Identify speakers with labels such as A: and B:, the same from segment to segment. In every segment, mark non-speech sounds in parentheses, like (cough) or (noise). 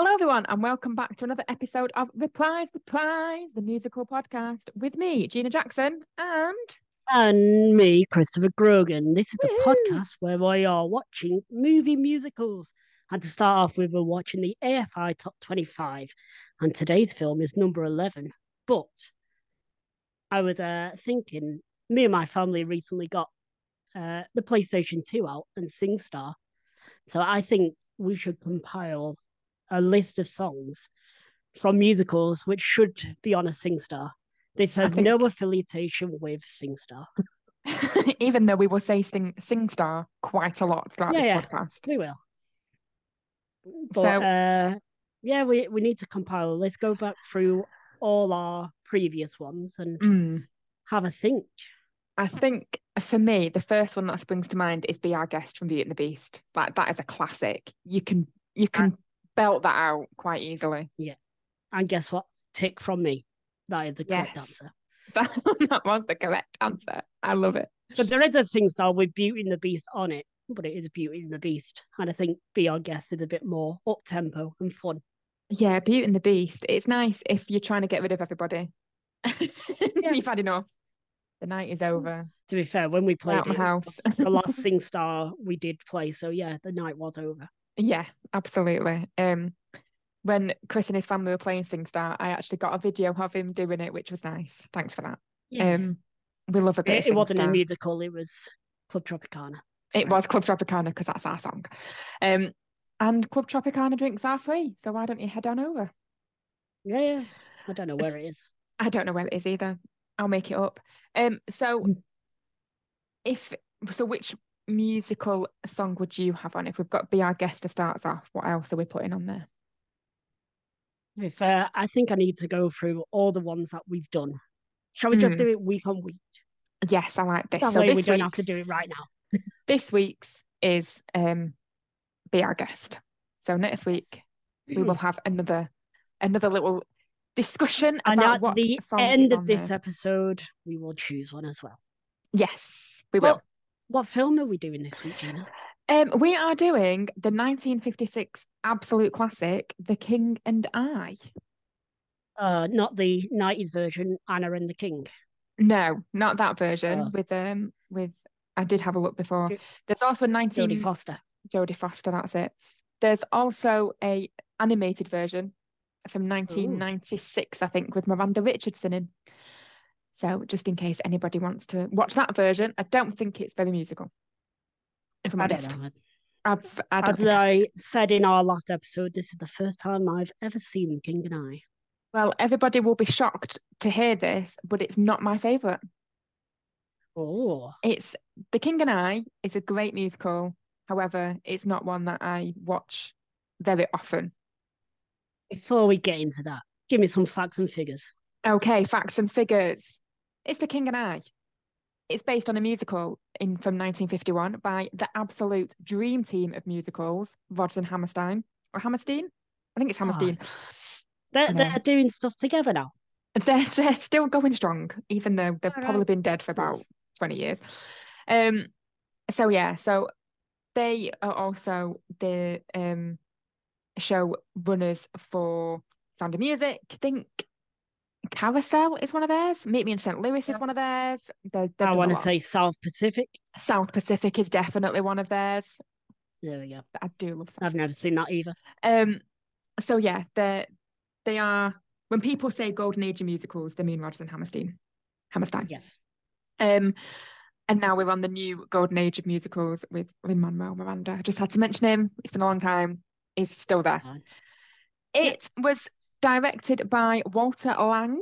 A: Hello, everyone, and welcome back to another episode of Reprise, Reprise, the musical podcast with me, Gina Jackson, and
B: And me, Christopher Grogan. This is the
A: Woohoo!
B: podcast where we are watching movie musicals. And to start off with, we're watching the AFI Top 25. And today's film is number 11. But I was uh, thinking, me and my family recently got uh, the PlayStation 2 out and SingStar. So I think we should compile a list of songs from musicals which should be on a SingStar. This has
A: think-
B: no affiliation with SingStar. (laughs)
A: even though we will say sing SingStar quite a lot throughout
B: Yeah,
A: this
B: yeah.
A: podcast.
B: We will. But
A: So-
B: uh, yeah, we, we need to compile. Let's go back through all our previous ones and
A: Mm.
B: have a think.
A: I think for me, the first one that springs to mind is "Be Our Guest" from Beauty and the Beast. It's like that is a classic. You can you can belt that out quite easily. Yeah.
B: And guess what? Tick from me. That is the correct
A: Yes.
B: answer.
A: That, (laughs) that was the correct answer. I love it.
B: But there is a SingStar with Beauty and the Beast on it, but it is Beauty and the Beast. And I think Be Our Guest is a bit more up tempo and fun.
A: Yeah, Beauty and the Beast. It's nice if you're trying to get rid of everybody. (laughs) You've had enough. The night is over.
B: To be fair, when we played it,
A: house.
B: the last (laughs) SingStar we did play. So yeah, the night was over.
A: Yeah, absolutely. Um, when Chris and his family were playing SingStar, I actually got a video of him doing it, which was nice. Thanks for that.
B: Yeah.
A: Um, we love a bit.
B: it,
A: of
B: it wasn't a musical, it was Club Tropicana.
A: It was Club Tropicana because that's our song. Um, and Club Tropicana drinks are free, so why don't you head on over?
B: Yeah, yeah. I don't know where it is.
A: I don't know where it is either. I'll make it up. Um, so
B: Mm.
A: if so, which musical song would you have on? If we've got "Be Our Guest" to start us off, what else are we putting on there?
B: To be fair, I think I need to go through all the ones that we've done. Shall we just
A: Mm.
B: do it week on week?
A: Yes, I like this.
B: That
A: so
B: way
A: this
B: we don't have to do it right now. (laughs)
A: this week's is um be our guest so next week we will have another another little discussion
B: And
A: about
B: at the end of this
A: there.
B: episode, we will choose one as well.
A: yes we will
B: Well, What film are we doing this week, Gina?
A: um we are doing the 1956 absolute classic the king and i
B: Uh, not the 90s version, Anna and the King.
A: no not that version
B: Oh.
A: with um with i did have a look before there's also a 19
B: Jodie Foster.
A: Jodie Foster, that's it. There's also a animated version from 1996, I think, with Miranda Richardson in. So just in case anybody wants to watch that version, I don't think it's very musical. If I'm
B: I
A: honest,
B: don't know.
A: I've, I
B: As I said in our last episode, this is the first time I've ever seen The King and I.
A: Well, everybody will be shocked to hear this, but it's not my favourite.
B: Oh,
A: It's The King and I is a great musical. However, it's not one that I watch very often.
B: before we get into that, give me some facts and figures.
A: Okay, facts and figures. It's The King and I. It's based on a musical in from 1951 by the absolute dream team of musicals, Rodgers and Hammerstein or Hammerstein. I think it's
B: Oh,
A: Hammerstein.
B: They're, they're doing stuff together now.
A: They're, they're still going strong, even though they've
B: All
A: probably
B: right.
A: been dead for about 20 years. Um, so yeah, so they are also the um show runners for Sound of Music. I think Carousel is one of theirs. Meet Me in St. Louis is one of theirs. They're, they've
B: I want to say South Pacific.
A: South Pacific is definitely one of theirs.
B: There we go.
A: I do love South
B: I've never seen that either.
A: Um, so yeah, they they are when people say golden age of musicals, they mean Rodgers and Hammerstein. Hammerstein.
B: Yes.
A: Um, and now we're on the new golden age of musicals with Lin Manuel Miranda. I just had to mention him. It's been a long time. He's still there. It was directed by Walter Lang,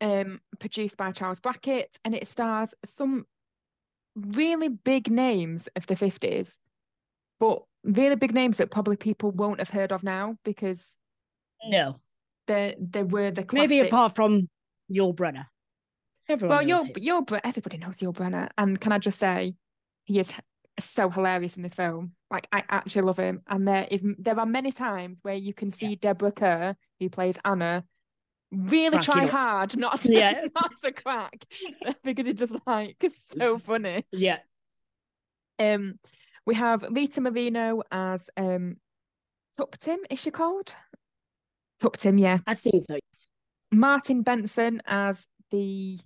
A: um, produced by Charles Brackett, and it stars some really big names of the 50s, but really big names that probably people won't have heard of now because
B: No.
A: they they were the classic.
B: Maybe apart from Yul Brynner. Everyone
A: Well, your Bre- everybody knows Yul Brynner, and can I just say, he is so hilarious in this film. Like I actually love him, and there is there are many times where you can see Deborah Kerr, who plays Anna, really try
B: up.
A: hard not to
B: Yeah. (laughs)
A: not to crack (laughs) because it's just like it's so funny.
B: Yeah.
A: Um, we have Rita Moreno as um Tuptim, is she called? Tuptim, yeah.
B: I think so.
A: Martin Benson as the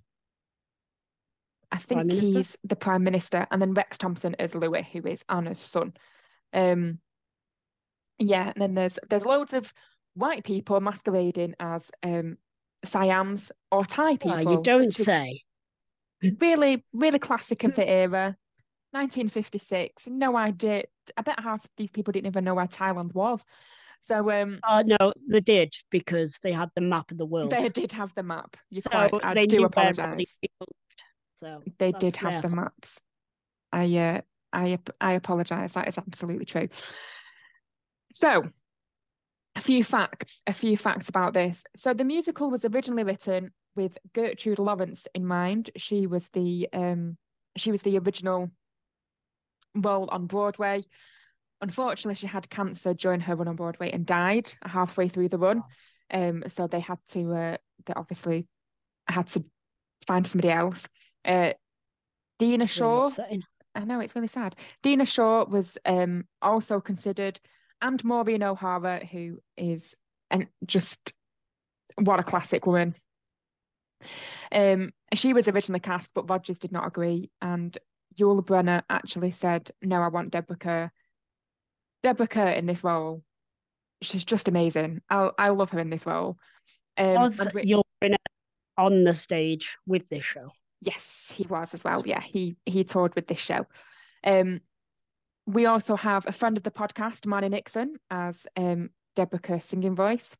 A: I think he's the Prime Minister, and then Rex Thompson is Louis, who is Anna's son. Um yeah, and then there's there's loads of white people masquerading as um Siams or Thai people.
B: Oh, you don't say.
A: Really, really classic of the (laughs) era. 1956. No idea. I bet half these people didn't even know where Thailand was. So um
B: uh, no, they did because they had the map of the world.
A: They did have the map. You so quite I do apologize. So they did have the maps. I uh I I apologize. That is absolutely true. So a few facts, a few facts about this. So the musical was originally written with Gertrude Lawrence in mind. She was the um she was the original role on Broadway. Unfortunately, she had cancer during her run on Broadway and died halfway through the run. Um, so they had to, uh, they obviously had to find somebody else. Uh, Shore. Really I know it's really sad. Dinah Shore was um also considered, and Maureen O'Hara, who is and just what a classic woman. Um, she was originally cast, but Rodgers did not agree, and Yul Brynner actually said, "No, I want Deborah Kerr." Deborah Kerr in this role, she's just amazing. I I love her in this role.
B: Um, was Yul Brynner on the stage with this show?
A: Yes, he was as well. Yeah, he he toured with this show. Um, we also have a friend of the podcast, Marni Nixon, as um Deborah singing voice.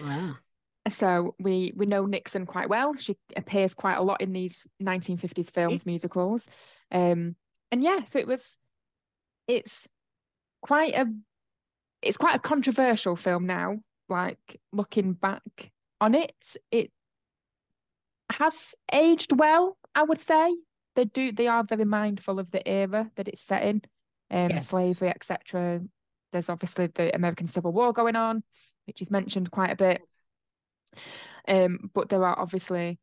B: Wow.
A: So we we know Nixon quite well. She appears quite a lot in these 1950s films, musicals. Um, and yeah, so it was it's quite a it's quite a controversial film now. Like looking back on it, it has aged well, I would say. They do they are very mindful of the era that it's set in, um, yes. slavery, etc. There's obviously the American Civil War going on, which is mentioned quite a bit. Um, but there are obviously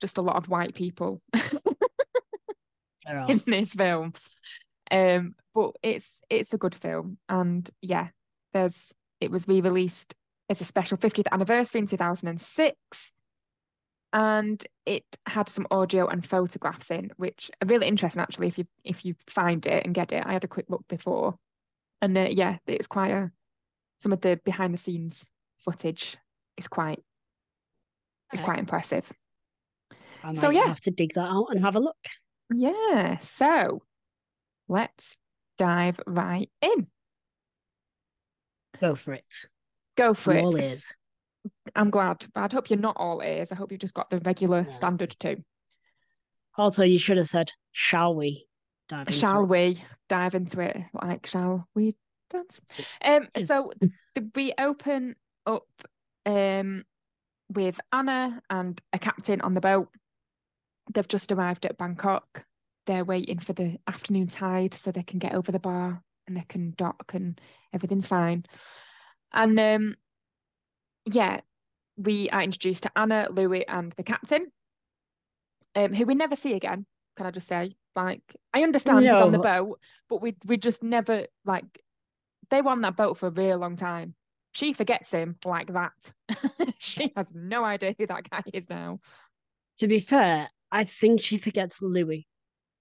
A: just a lot of white people (laughs) in this film. Um, but it's it's a good film, and yeah, there's it was re-released as a special 50th anniversary in 2006 and it had some audio and photographs in which are really interesting actually if you if you find it and get it. I had a quick look before. And uh, yeah it's quite a some of the behind the scenes footage is quite is quite impressive.
B: I so yeah. have to dig that out and have a look.
A: Yeah. So let's dive right in.
B: Go for it.
A: Go for it. ears. I'm glad, but I hope you're not all ears. I hope you've just got the regular yeah. standard too.
B: Also, you should have said, "Shall we
A: dive? Into shall it? we dive into it? Like, shall we dance?" (laughs) Um. So we open up um with Anna and a captain on the boat. They've just arrived at Bangkok. They're waiting for the afternoon tide so they can get over the bar and they can dock and everything's fine. And um yeah, we are introduced to Anna, Louis, and the captain, um, who we never see again. Can I just say, like, I understand no. he's on the boat, but we we just never like they were on that boat for a really long time. She forgets him like that. (laughs) she has no idea who that guy is now.
B: To be fair, I think she forgets Louis.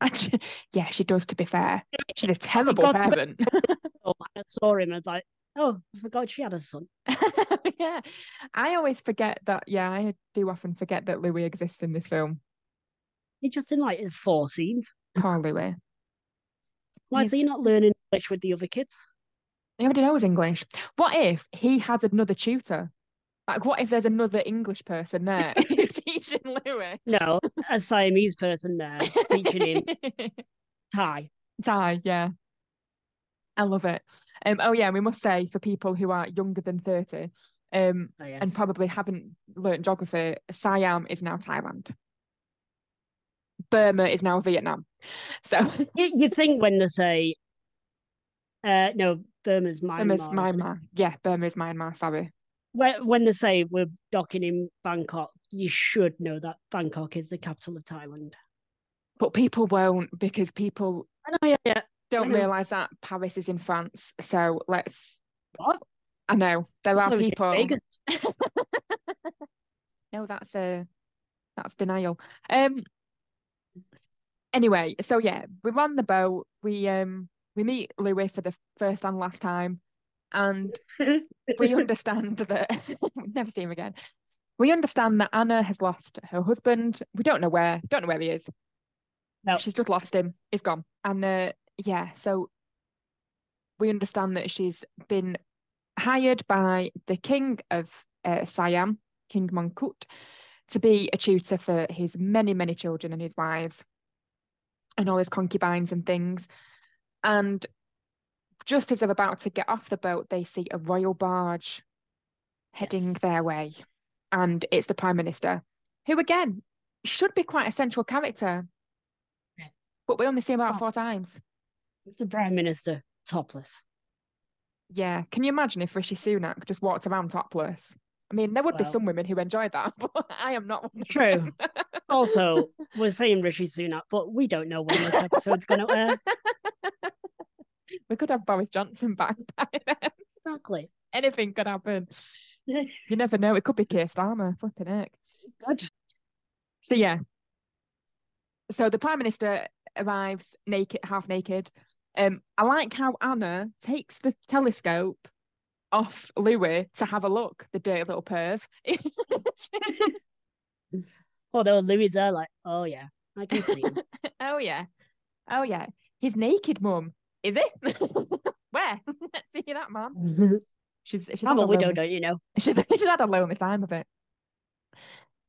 B: (laughs)
A: yeah, she does. To be fair, she's a (laughs) terrible parent.
B: oh, I saw him. As I was like, Oh, I forgot she had a son. (laughs)
A: yeah. I always forget that. Yeah, I do often forget that Louis exists in this film.
B: He's just in like four scenes.
A: Poor Louis.
B: Why is he not learning English with the other kids?
A: He already knows English. What if he had another tutor? Like, what if there's another English person there (laughs) who's teaching Louis?
B: No, a Siamese person there teaching him (laughs) Thai.
A: Thai, yeah. I love it. Um, oh yeah, we must say for people who are younger than thirty, um, oh, yes. and probably haven't learnt geography, Siam is now Thailand. Burma is now Vietnam. So (laughs)
B: you, you think when they say, uh, no, Burma's Myanmar.
A: Burma's Myanmar. Yeah, Burma is Myanmar. Sorry.
B: When when they say we're docking in Bangkok, you should know that Bangkok is the capital of Thailand.
A: But people won't because people.
B: I know, yeah, yeah
A: don't realise that Paris is in France. So let's
B: What?
A: I know there are
B: thought it was in
A: people. (laughs) No, that's a that's denial. Um. Anyway, so yeah, we're on the boat. We um we meet Louis for the first and last time, and we (laughs) understand that (laughs) we never see him again. We understand that Anna has lost her husband. We don't know where. Don't know where he is.
B: No.
A: She's just lost him. He's gone. And uh, yeah, so we understand that she's been hired by the king of uh, Siam, King Mongkut, to be a tutor for his many, many children and his wives and all his concubines and things. And just as they're about to get off the boat, they see a royal barge heading
B: Yes.
A: their way. And it's the Prime Minister, who again should be quite a central character.
B: Yeah.
A: But we only see him about
B: Oh.
A: four times.
B: The Prime Minister topless.
A: Yeah. Can you imagine if Rishi Sunak just walked around topless? I mean, there would be some women who enjoyed that, (laughs) but I am not one of
B: True. Also, (laughs) we're saying Rishi Sunak, but we don't know when this episode's going to air.
A: we could have Boris Johnson back by then.
B: Exactly.
A: Anything could happen. (laughs) You never know. It could be Keir Starmer. Flipping heck.
B: Good.
A: So yeah. So the Prime Minister arrives naked, half naked. Um, I like how Anna takes the telescope off Louis to have a look, the dirty little perv. (laughs)
B: Although Louis there, like, oh yeah, I can see him. (laughs)
A: oh yeah. Oh yeah. He's naked, mum. Is it? (laughs) Where? Let's see that, man. She's she's
B: I'm a widow,
A: lonely-
B: don't you know?
A: she's she's had a lonely time of it.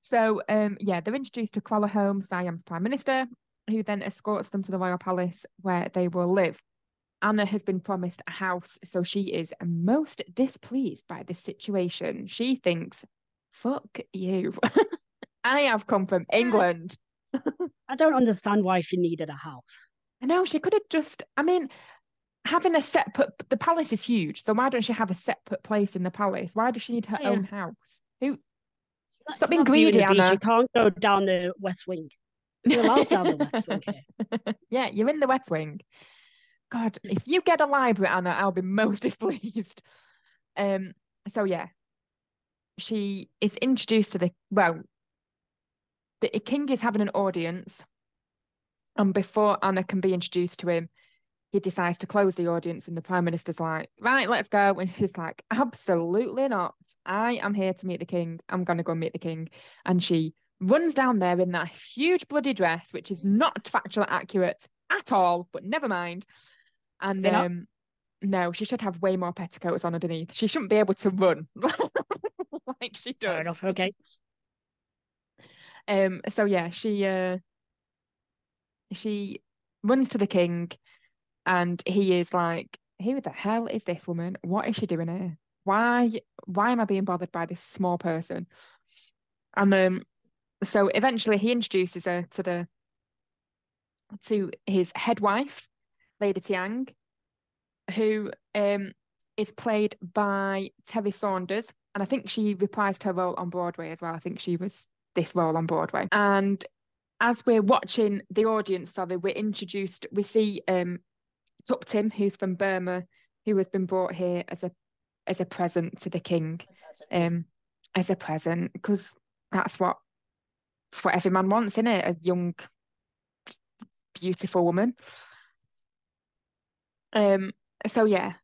A: So um yeah, they're introduced to Kralahome, Siam's prime minister, who then escorts them to the royal palace where they will live. Anna has been promised a house, so she is most displeased by this situation. She thinks, "Fuck you! (laughs) I have come from England." (laughs)
B: I don't understand why she needed a house.
A: I know she could have just. I mean, having a separate. The palace is huge, so why don't she have a separate place in the palace? Why does she need her
B: yeah.
A: own house? Who?
B: Not-
A: Stop being greedy,
B: Beach,
A: Anna.
B: You can't go down the West Wing. Down the West Wing (laughs)
A: yeah, you're in the West Wing. God, if you get a library, Anna, I'll be most (laughs) displeased. Um, so yeah, she is introduced to the well, the king is having an audience, and before Anna can be introduced to him, he decides to close the audience, and the prime minister's like, "Right, let's go," and she's like, "Absolutely not! I am here to meet the king. I'm gonna go meet the king," and she runs down there in that huge bloody dress, which is not factually accurate at all, but never mind. And
B: They're not?
A: um, no, she should have way more petticoats on underneath. She shouldn't be able to run (laughs) like she does.
B: Fair enough. Okay.
A: Um, so yeah, she uh she runs to the king and he is like, Who the hell is this woman? What is she doing here? Why why am I being bothered by this small person? And um so eventually he introduces her to the to his head wife, Lady Tiang, who um is played by Terry Saunders. And I think she reprised her role on Broadway as well. I think she was this role on Broadway. And as we're watching the audience, sorry, we're introduced, we see um Tuptim, who's from Burma, who has been brought here as a as a present to the king, um, as a present, because that's what it's what every man wants, isn't it? A young, beautiful woman. Um, so yeah.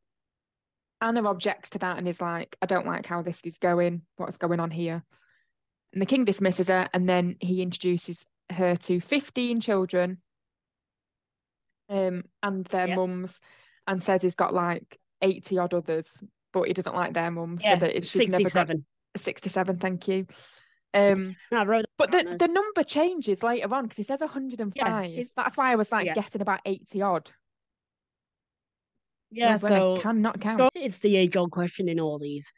A: Anna objects to that and is like, I don't like how this is going, what's going on here. And the king dismisses her, and then he introduces her to 15 children um, and their
B: Yep.
A: mums, and says he's got like 80 odd others, but he doesn't like their mums.
B: Yeah,
A: so that it should never got
B: 67.
A: 67, thank you. Um, (laughs)
B: I wrote that
A: but the, the number changes later on because he says 105.
B: it-
A: That's why I was like
B: yeah.
A: getting about 80 odd.
B: yeah,
A: when I
B: so
A: cannot count.
B: it's the age old question in all these.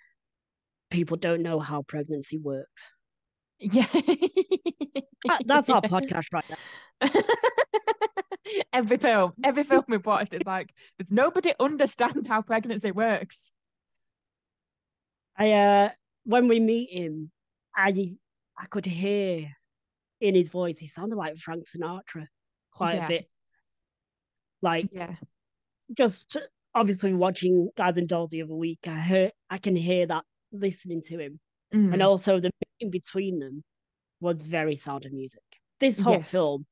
B: People don't know how pregnancy works.
A: Yeah.
B: That- that's our (laughs) podcast right now. (laughs)
A: every film, every film we've watched is like, does nobody understand how pregnancy works?
B: I uh when we meet him, I I could hear in his voice he sounded like Frank Sinatra quite
A: Yeah.
B: a bit. Like
A: Yeah.
B: just obviously watching Guys and Dolls the other week, I heard I can hear that listening to him,
A: Mm.
B: and also the in between them was very Sound of Music. This whole
A: Yes.
B: film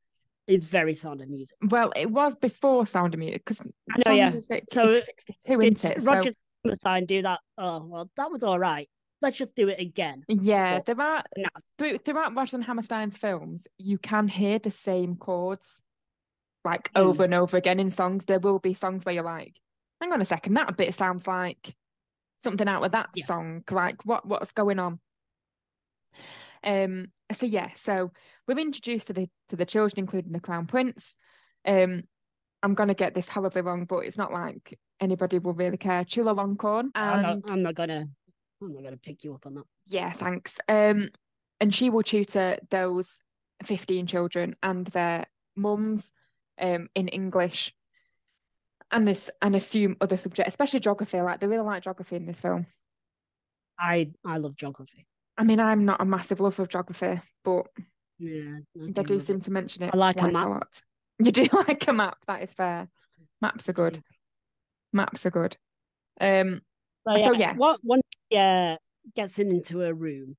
B: is very Sound of Music.
A: Well, it was before Sound of Music because
B: know, yeah. So
A: is 62,
B: Did
A: isn't it?
B: Roger Hammerstein do that? Oh well, that was all right. Let's just do it again.
A: Yeah,
B: Well,
A: there are
B: No,
A: through, throughout Roger and Hammerstein's films, you can hear the same chords like
B: Mm.
A: over and over again in songs. There will be songs where you're like, hang on a second, that bit sounds like something out of that
B: Yeah.
A: song. Like what what's going on? Um so yeah, so we're introduced to the to the children, including the Crown Prince. Um I'm gonna get this horribly wrong, but it's not like anybody will really care. Chulalongkorn
B: I'm not, I'm not gonna. I'm not gonna pick you up on that.
A: yeah, thanks. Um, and she will tutor those 15 children and their mums um in English and this and assume other subjects, especially geography. Like they really like geography in this film.
B: I I love geography.
A: I mean, I'm not a massive lover of geography, but
B: Yeah,
A: they do seem
B: it.
A: to mention it
B: I like a map.
A: lot. (laughs) You do like a map, that is fair. Maps are good. Maps are good. Um, So, yeah.
B: What when she uh, gets him into a room,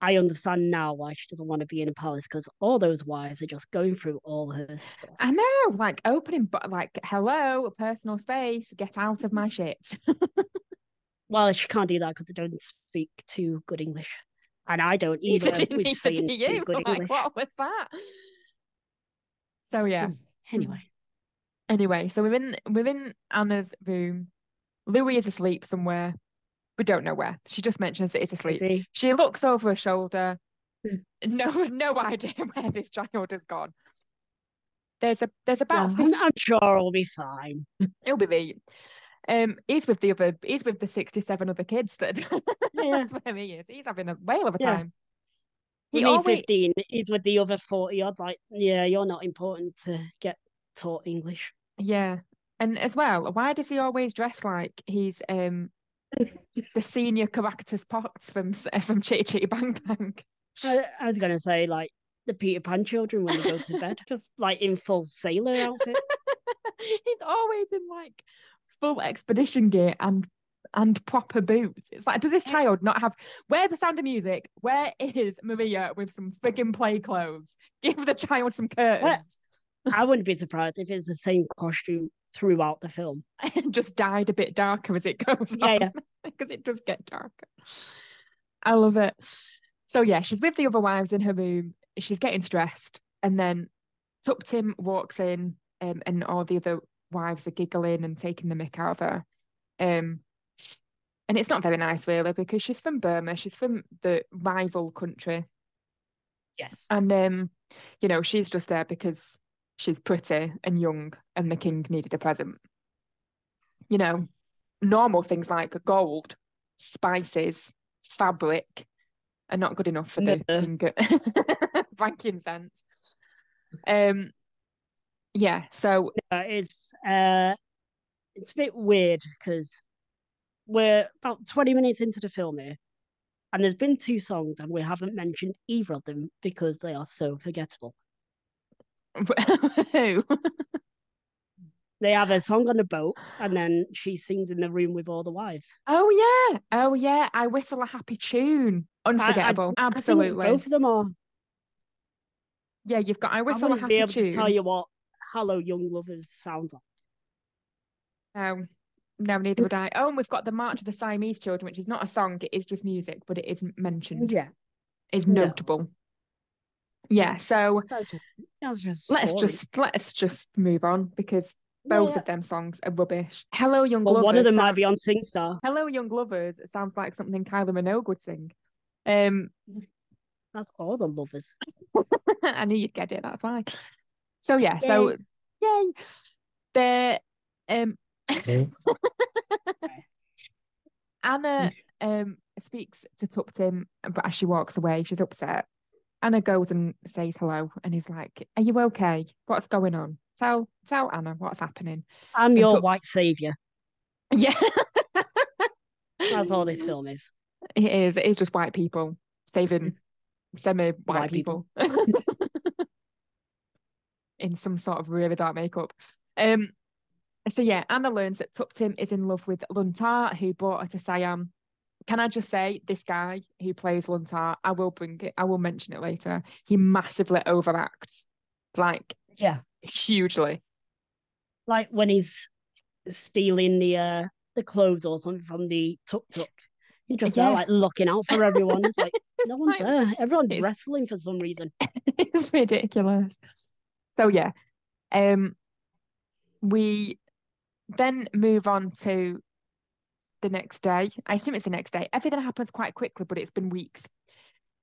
B: I understand now why she doesn't want to be in a palace because all those wives are just going through all her stuff.
A: I know, like opening, but like, hello, personal space, get out of my shit. (laughs)
B: Well, she can't do that because they don't speak too good English, and I don't (laughs) either.
A: Neither do, neither do you.
B: good
A: Like,
B: English.
A: what was that? So yeah.
B: Mm, Anyway,
A: Anyway, so we're in we're in Anna's room. Louis is asleep somewhere. We don't know where. She just mentions that he's asleep.
B: he?
A: She looks over her shoulder.
B: Mm. (laughs)
A: No, no idea where this child has gone. There's a there's
B: Well,
A: about
B: I'm, I'm sure it'll be fine. (laughs)
A: It'll be the um he's with the other he's with the 67 other kids that (laughs)
B: Yeah.
A: that's where he is. He's having a whale of a
B: Yeah.
A: time.
B: He
A: always
B: 15 is with the other 40 odd. Like, yeah, you're not important to get taught English.
A: yeah. And as well, why does he always dress like he's um the (laughs) senior Caractacus Potts from (laughs) from Chitty Chitty Bang Bang?
B: I, I was gonna say like the Peter Pan children when they go to bed, (laughs) just like in full sailor outfit.
A: he's always in like full expedition gear and and proper boots. It's like, does this child not have? Where's the sound of music? Where is Maria with some frigging play clothes? Give the child some curtains.
B: I wouldn't be surprised if it's the same costume throughout the film. (laughs)
A: And just died a bit darker as it goes
B: Yeah,
A: on
B: yeah. (laughs)
A: because it does get darker. I love it. So yeah, she's with the other wives in her room. She's getting stressed, and then Tuptim walks in, um, and all the other wives are giggling and taking the mick out of her. Um, and it's not very nice, really, because she's from Burma. She's from the rival country,
B: Yes.
A: and um, you know, she's just there because she's pretty and young, and the king needed a present. You know, normal things like gold, spices, fabric are not good enough for the king. (laughs) Frankincense. Um, yeah. So
B: it's uh, it's a bit weird because we're about 20 minutes into the film here, and there's been two songs, and we haven't mentioned either of them because they are so forgettable.
A: Who? (laughs)
B: They have a song on the boat, and then she sings in the room with all the wives.
A: Oh yeah. Oh yeah. I whistle a happy tune. Unforgettable.
B: I think
A: Absolutely.
B: both of them are.
A: Yeah, you've got I
B: I
A: whistle a
B: wouldn't be
A: happy
B: able
A: tune.
B: to tell you what "Hello, Young Lovers" sounds like.
A: No, no, neither would I. Oh, and we've got the March of the Siamese Children, which is not a song, it is just music, but it is mentioned,
B: Yeah,
A: is
B: No.
A: Notable. Yeah, so
B: that's just that's just.
A: let's
B: story.
A: just let's just move on because both
B: Yeah.
A: of them songs are rubbish. Hello, Young
B: Well,
A: Lovers.
B: one of them might
A: sound-
B: be on SingStar.
A: Hello, Young Lovers it sounds like something Kylie Minogue would sing. Um,
B: That's all the lovers. (laughs)
A: I knew you'd get it. That's why. So yeah. So yay. The um (laughs) Anna um speaks to Tuptim, but as she walks away, she's upset. Anna goes and says hello, and he's like, "Are you okay? What's going on? Tell tell Anna what's happening."
B: I'm
A: And
B: your
A: so-
B: white savior.
A: Yeah,
B: That's all this (laughs) film is.
A: it is. It is just white people saving semi-white people.
B: people. (laughs)
A: in some sort of really dark makeup. Um, So yeah, Anna learns that Tuptim is in love with Lun Tha, who brought her to Siam. Can I just say, this guy who plays Lun Tha, I will bring it, I will mention it later. He massively overacts, like
B: Yeah.
A: hugely.
B: Like when he's stealing the uh the clothes or something from the tuk tuk. He just
A: Yeah.
B: there like looking out for everyone. It's like (laughs) no one's
A: like-
B: there. Everyone's
A: it's-
B: wrestling for some reason. (laughs)
A: it's ridiculous. So yeah, um, we then move on to the next day. I assume it's the next day. Everything happens quite quickly, but it's been weeks.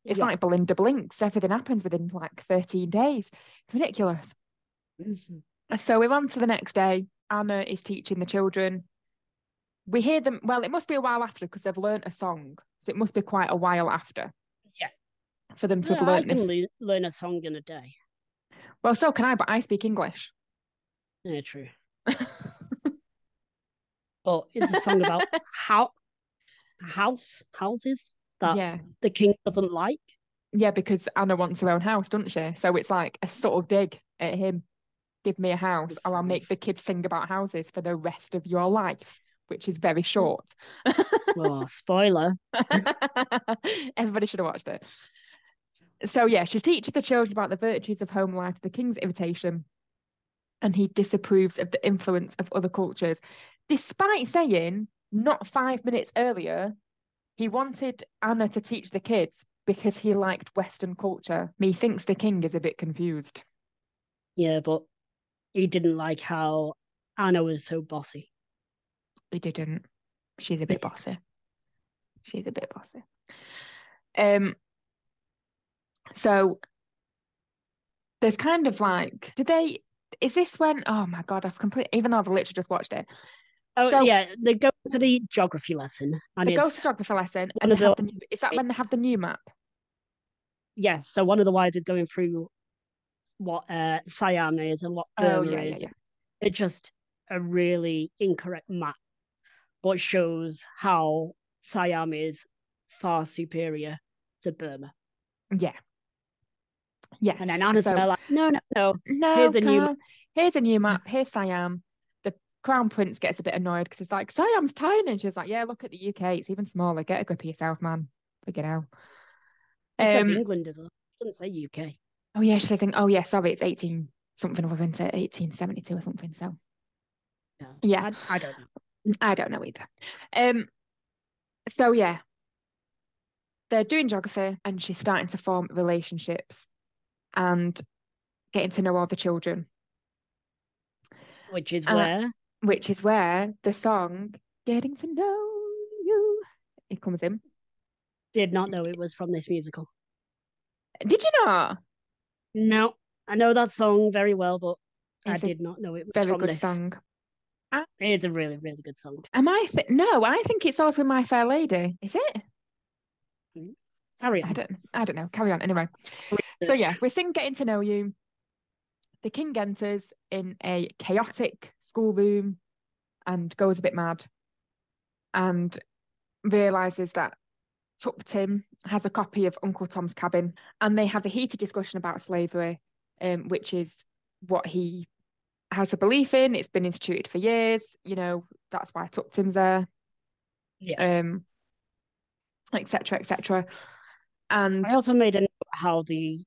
A: It's
B: Yeah.
A: like Belinda blinks. Everything happens within like 13 days. It's ridiculous.
B: Mhm.
A: So we're on to the next day. Anna is teaching the children. We hear them, well, it must be a while after because they've learnt a song. So it must be quite a while after.
B: Yeah.
A: For them to have
B: Yeah, I
A: learnt
B: can
A: this.
B: learn a song in a day.
A: Well, so can I, but I speak English.
B: Yeah, true. (laughs) But it's a song about (laughs) how house houses that
A: yeah.
B: the king doesn't like.
A: Yeah, because Anna wants her own house, doesn't she? So it's like a sort of dig at him. Give me a house, or I'll make the kids sing about houses for the rest of your life, which is very hmm. short.
B: Oh, spoiler. (laughs)
A: Everybody should have watched it. So yeah, she teaches the children about the virtues of home life to the king's invitation, and he disapproves of the influence of other cultures, despite saying not five minutes earlier he wanted Anna to teach the kids because he liked Western culture. Methinks the king is a bit confused.
B: Yeah, but he didn't like how Anna was so bossy.
A: He didn't. She's a bit (laughs) bossy. She's a bit bossy. Um. So there's kind of like, did they? Is this when? Oh my god, I've completely. Even though I've literally just watched it,
B: Oh
A: So-
B: yeah, they go to the geography lesson and
A: they go to geography lesson and they have
B: the
A: the new. Is that when they have the new map?
B: yes, so one of the wives is going through what uh Siam is and what
A: Oh
B: Burma
A: yeah, yeah,
B: is.
A: yeah.
B: It's just a really incorrect map, but shows how Siam is far superior to Burma.
A: Yeah. Yes.
B: And then Anna's
A: so,
B: like, no, no, no.
A: no,
B: here's a new
A: here's a new map. Here's Siam. The crown prince gets a bit annoyed because it's like Siam's tiny. And she's like, yeah, look at the UK. It's even smaller. Get a grip of yourself, man. Hell.
B: It said
A: Um,
B: England as well. Doesn't say UK.
A: Oh yeah, she's saying, oh yeah, sorry, it's 18 something other than 1872 or something. So
B: Yeah.
A: Yeah.
B: I, I don't know.
A: I don't know either. Um so yeah. They're doing geography and she's starting to form relationships and getting to know all the children,
B: Which is
A: Uh,
B: where
A: which is where the song Getting to Know You it comes in.
B: did not know it was from this musical.
A: Did you not?
B: No, I know that song very well, but
A: It's
B: I did not know it was
A: very
B: from
A: good
B: this.
A: song.
B: It's a really, really good song.
A: Am I th- no, I think it's also My Fair Lady. Is it?
B: Carry on.
A: I don't I don't know. Carry on anyway. So (laughs) yeah, we're seeing Getting to Know You. The king enters in a chaotic schoolroom and goes a bit mad and realizes that Tuptim has a copy of Uncle Tom's Cabin and they have a heated discussion about slavery, um, which is what he has a belief in. It's been instituted for years, you know, that's why Tuptim's there,
B: Yeah.
A: um, etc. etc. And
B: I also made a note how the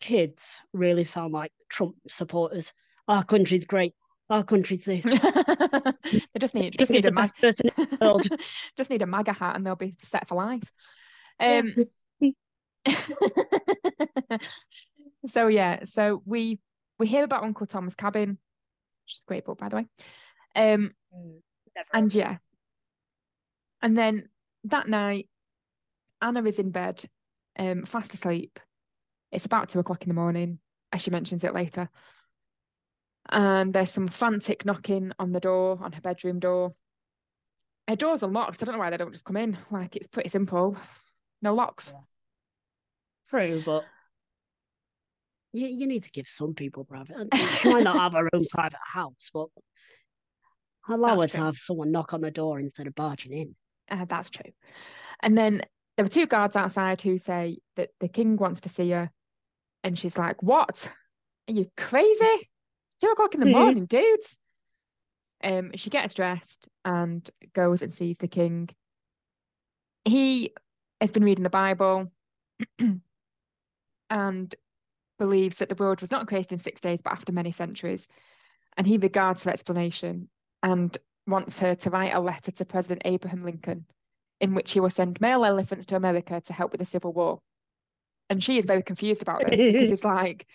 B: kids really sound like Trump supporters. Our country's great. Our country's this. (laughs)
A: they just need just need
B: the
A: a mag-
B: person in the world. (laughs)
A: just need a MAGA hat and they'll be set for life. Um (laughs) so yeah, so we we hear about Uncle Tom's cabin, which is a great book by the way. Um
B: Never
A: and yeah. And then that night, Anna is in bed, um, fast asleep. It's about two o'clock in the morning, as she mentions it later. And there's some frantic knocking on the door, on her bedroom door. Her door's unlocked. I don't know why they don't just come in. Like it's pretty simple. No locks.
B: true, but you, you need to give some people private. She might not have her own (laughs) private house, but allow
A: That's
B: her to have someone knock on the door instead of barging in.
A: Uh, that's true. And then there were two guards outside who say that the king wants to see her. And she's like, What? Are you crazy? It's two o'clock in the
B: Mhm.
A: morning, dudes. Um, she gets dressed and goes and sees the king. He has been reading the Bible (clears throat) and believes that the world was not created in six days, but after many centuries. And he regards her explanation and wants her to write a letter to President Abraham Lincoln in which he will send male elephants to America to help with the Civil War. And she is very confused about this because it's (laughs) like,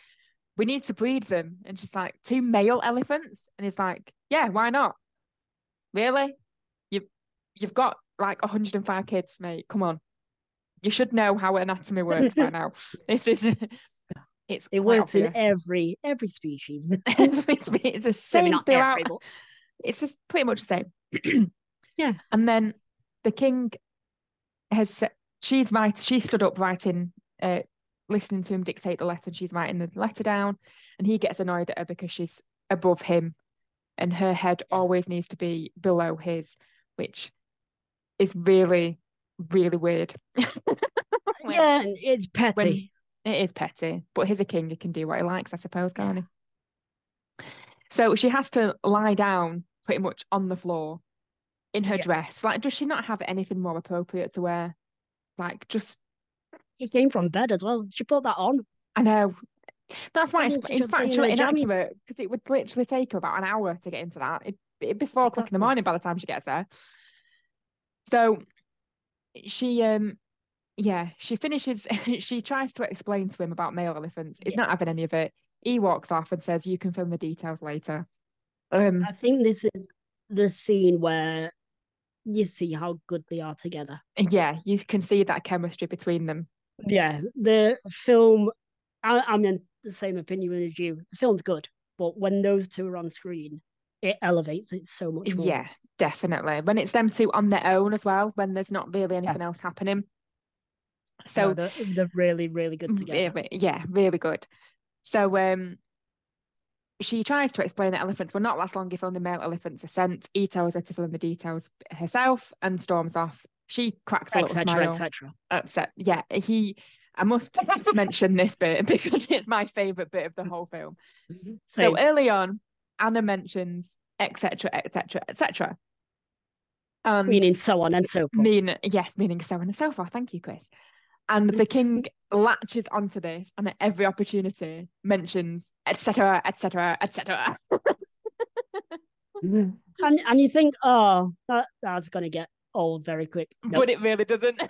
A: we need to breed them. And she's like, two male elephants? And he's like, yeah, why not? Really? You, you've got like 105 kids, mate. Come on. You should know how anatomy works by now. (laughs) (laughs) This is it's
B: it works obvious. in every every species.
A: every species. It's the same throughout. Every, it's just pretty much the
B: same. (clears throat) yeah.
A: And then the king has said she's right she stood up writing uh listening to him dictate the letter and she's writing the letter down and he gets annoyed at her because she's above him and her head always needs to be below his which is really really weird (laughs)
B: yeah it's petty
A: when, it is petty but he's a king he can do what he likes i suppose can't he so she has to lie down pretty much on the floor in her yeah. dress. Like, does she not have anything more appropriate to wear? Like, just.
B: She came from bed as well. She put that on.
A: I know. That's why it's in fact inaccurate because it would literally take her about an hour to get into that. It, it'd be four o'clock in the morning by the time she gets there. So she, um, yeah, she finishes. (laughs) she tries to explain to him about male elephants. He's yeah. not having any of it. He walks off and says, "You can film the details later." Um,
B: I think this is the scene where you see how good they are together.
A: Yeah, you can see that chemistry between them.
B: Yeah, the film, I, I'm in the same opinion as you. The film's good, but when those two are on screen, it elevates it so much more.
A: Yeah, definitely. When it's them two on their own as well, when there's not really anything yeah. else happening. So
B: no, they're, they're, really, really good together.
A: Really, yeah, really good. So um she tries to explain that elephants will not last long if only male elephants are sent. He tells her to fill in the details herself and storms off. She cracks a et little smile.
B: Etc.
A: Etc. Yeah, he. I must (laughs) mention this bit (laughs) because it's my favorite bit of the whole film. Mm-hmm. Same. So early on, Anna mentions etc. etc. etc.
B: meaning so on and so forth.
A: Mean yes, meaning so on and so forth. Thank you, Chris. And the mm-hmm. king latches onto this and at every opportunity mentions etc. etc. etc.
B: And and you think, oh, that, that's gonna get old very quick.
A: Nope. But it really doesn't.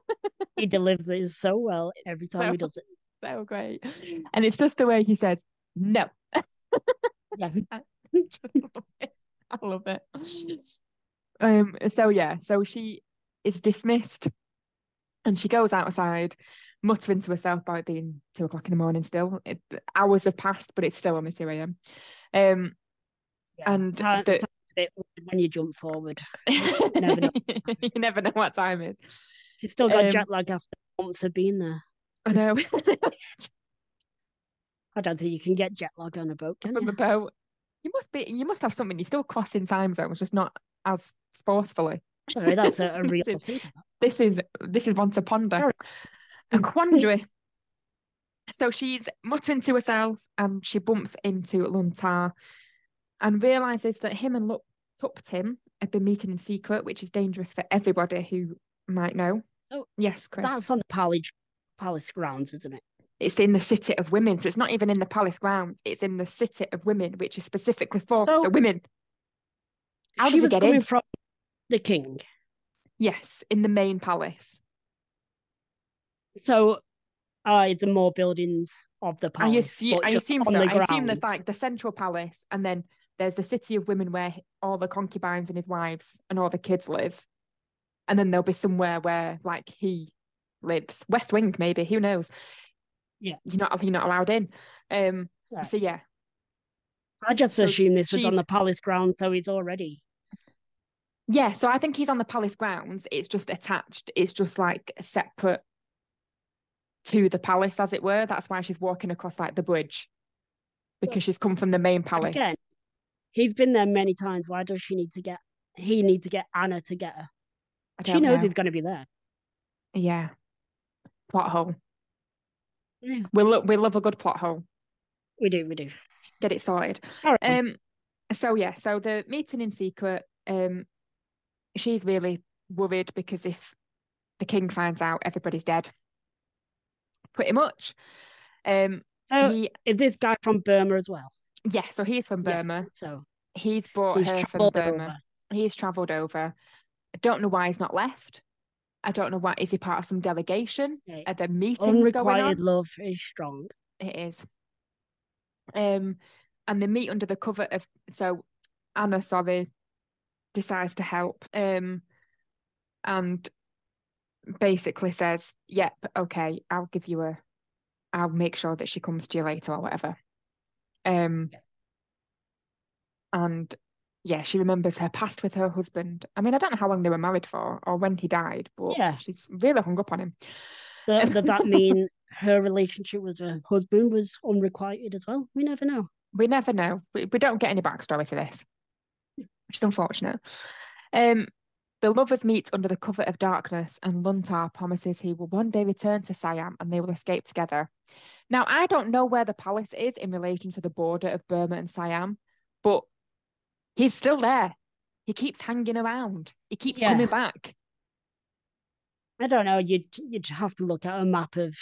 A: (laughs)
B: he delivers it so well every time so, he does it. (laughs)
A: So great. And it's just the way he says no.
B: yeah. (laughs)
A: I, I love it. Um so yeah, so she is dismissed and she goes outside, muttering to herself about being two o'clock in the morning still. It, hours have passed, but it's still only 2 a.m. Um, yeah, and
B: time, the, when you jump forward. (laughs) You never know,
A: you never know what time it is.
B: You still got um, jet lag after months of being there.
A: I know. (laughs)
B: I don't think you can get jet lag on a boat, can
A: From
B: you?
A: a boat. You must be you must have something. You're still crossing time zones, just not as forcefully.
B: Sorry, that's a, a (laughs) real.
A: This is this is one to ponder. A quandary. So she's muttering to herself and she bumps into Lun Tha and realizes that him and Tuptim have been meeting in secret, which is dangerous for everybody who might know.
B: Oh,
A: yes, Chris.
B: That's on the palace, palace grounds, isn't it?
A: It's in the city of women, so it's not even in the palace grounds. It's in the city of women, which is specifically for so, the women.
B: How does it get in? From the king.
A: Yes, in the main palace.
B: So, uh, the more buildings of the palace.
A: I assume, I assume so. I assume there's like the central palace, and then there's the city of women where all the concubines and his wives and all the kids live, and then there'll be somewhere where like he lives, West Wing maybe. Who knows?
B: Yeah,
A: you're not you're not allowed in. Um. Yeah. So yeah.
B: I just so assume this was on the palace grounds, so he's already
A: yeah, so I think he's on the palace grounds. It's just attached. It's just like separate to the palace, as it were. That's why she's walking across like the bridge because she's come from the main palace. Again,
B: he's been there many times. Why does she need to get? He need to get Anna to get her. She knows know. he's going to be there.
A: Yeah, plot hole. Yeah. We love we love a good plot hole.
B: We do, we do.
A: Get it sorted. Right. Um, so yeah, so the meeting in secret, um, she's really worried because if the king finds out, everybody's dead. Pretty much. Um,
B: So
A: he
B: is this guy from Burma as well?
A: Yeah, so he's from
B: Yes,
A: Burma.
B: so
A: He's brought
B: he's
A: her from Burma.
B: over.
A: He's travelled over. I don't know why he's not left. I don't know why. Is he part of some delegation?
B: Okay.
A: Are there meetings going on?
B: Unrequited love is strong.
A: It is. Um, and they meet under the cover of so Anna, sorry, decides to help. Um, and basically says, "Yep, okay, I'll give you a, I'll make sure that she comes to you later or whatever." Um, and yeah, she remembers her past with her husband. I mean, I don't know how long they were married for or when he died, but
B: Yeah.
A: she's really hung up on him.
B: Th- (laughs) Does that mean her relationship with her husband was unrequited as well? We never know.
A: We never know. We, we don't get any backstory to this, which is unfortunate. Um, the lovers meet under the cover of darkness, and Lun Tha promises he will one day return to Siam and they will escape together. Now, I don't know where the palace is in relation to the border of Burma and Siam, but he's still there. He keeps hanging around. He keeps coming back.
B: I don't know. You'd you'd have to look at a map of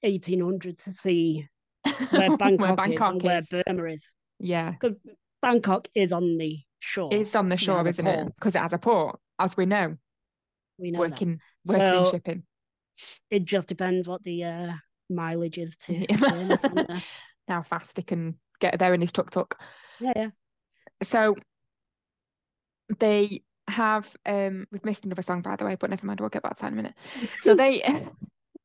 B: 1800 to see (laughs) where Bangkok,
A: Bangkok
B: is and where
A: is.
B: Burma is.
A: Yeah,
B: Because Bangkok is on the shore.
A: it's on the shore, isn't it? Because it has a port, as we know,
B: we know that.
A: working working in shipping.
B: It just depends what the uh, mileage is to
A: Yeah.
B: Burma from (laughs) there.
A: How fast he can get there in his tuk tuk.
B: Yeah, yeah.
A: So they have um we've missed another song by the way, but never mind, we'll get back to that in a minute. So they (laughs)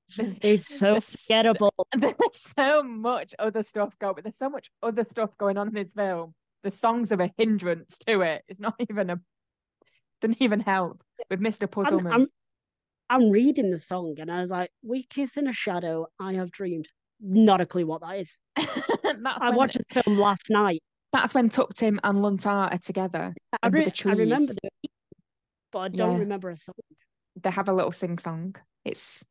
A: (laughs)
B: It's so
A: there's-
B: forgettable.
A: there's so much other stuff going there's so much other stuff going on in this film. The songs are a hindrance to it. It's not even a doesn't even help with Mr.
B: I'm, I'm, I'm reading the song and I was like, We kiss in a shadow, I have dreamed. Not a clue what that is. (laughs) I watched the film last night.
A: that's when Tuptim and Lun Tha are together
B: I,
A: under
B: re-
A: the trees.
B: I remember the but I don't
A: Yeah.
B: remember a song.
A: They have a little sing song. It's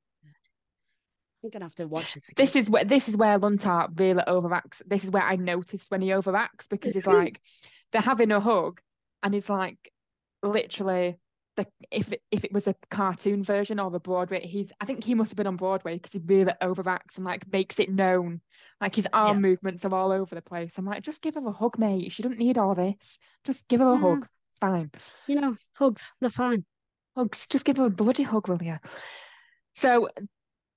B: I'm gonna have to watch this again.
A: this is where this is where Lun Tha really overacts. This is where I noticed when he overacts because he's (laughs) like they're having a hug and he's like literally the if if it was a cartoon version or the Broadway, he's I think he must have been on Broadway because he really overacts and like makes it known. Like his arm movements are all over the place. I'm like, just give her a hug, mate. She doesn't need all this. Just give her a
B: Yeah.
A: hug. It's fine.
B: You know, hugs, they're fine.
A: Hugs. Just give her a bloody hug, will you? So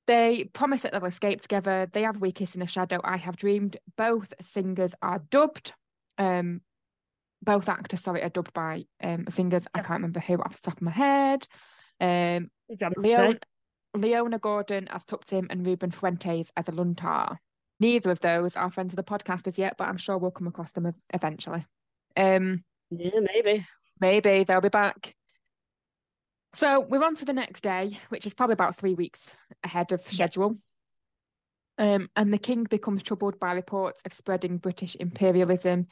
A: they promise that they'll escape together. They have We Kiss in a Shadow, I Have Dreamed. Both singers are dubbed. Um, both actors, sorry, are dubbed by um singers. I can't remember who off the top of my head. Um, Leon. Leona Gordon as Tuptim and Ruben Fuentes as a Lun Tha. Neither of those are friends of the podcast as yet, but I'm sure we'll come across them eventually. Um,
B: Yeah, maybe.
A: maybe they'll be back. So we're on to the next day, which is probably about three weeks ahead of schedule. Um, and the king becomes troubled by reports of spreading British imperialism.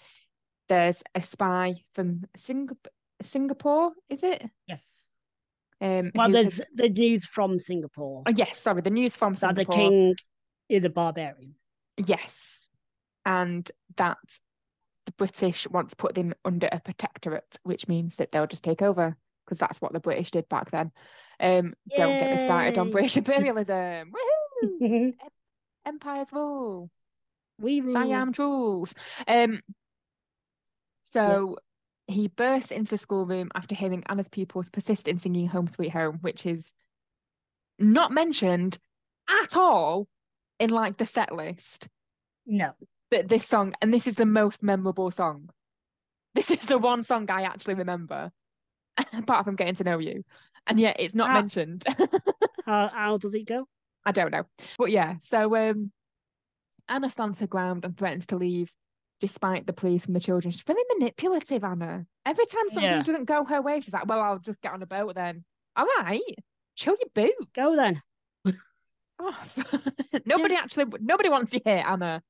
A: There's a spy from Singap- Singapore, is it?
B: Yes.
A: Um,
B: Well, there's
A: has-
B: the news from Singapore
A: oh, yes, sorry, the news from Singapore.
B: that the king is a barbarian.
A: Yes. And that the British want to put them under a protectorate, which means that they'll just take over because that's what the British did back then. Um, don't get me started on British (laughs) imperialism. Woohoo! (laughs) Empires rule.
B: we rule.
A: Siam rules. Um, so he bursts into the schoolroom after hearing Anna's pupils persist in singing Home Sweet Home, which is not mentioned at all in like the set list.
B: No.
A: But this song, and this is the most memorable song. This is the one song I actually remember, (laughs) apart from getting to know you. And yet it's not
B: Ah.
A: mentioned. (laughs)
B: How, how does it go?
A: I don't know. But yeah, so um Anna stands her ground and threatens to leave despite the pleas from the children. She's very manipulative, Anna. Every time something
B: Yeah.
A: doesn't go her way, she's like, Well, I'll just get on a boat then. All right. Show your boots.
B: Go then. (laughs)
A: off. Oh, (laughs) nobody actually nobody wants you here, Anna.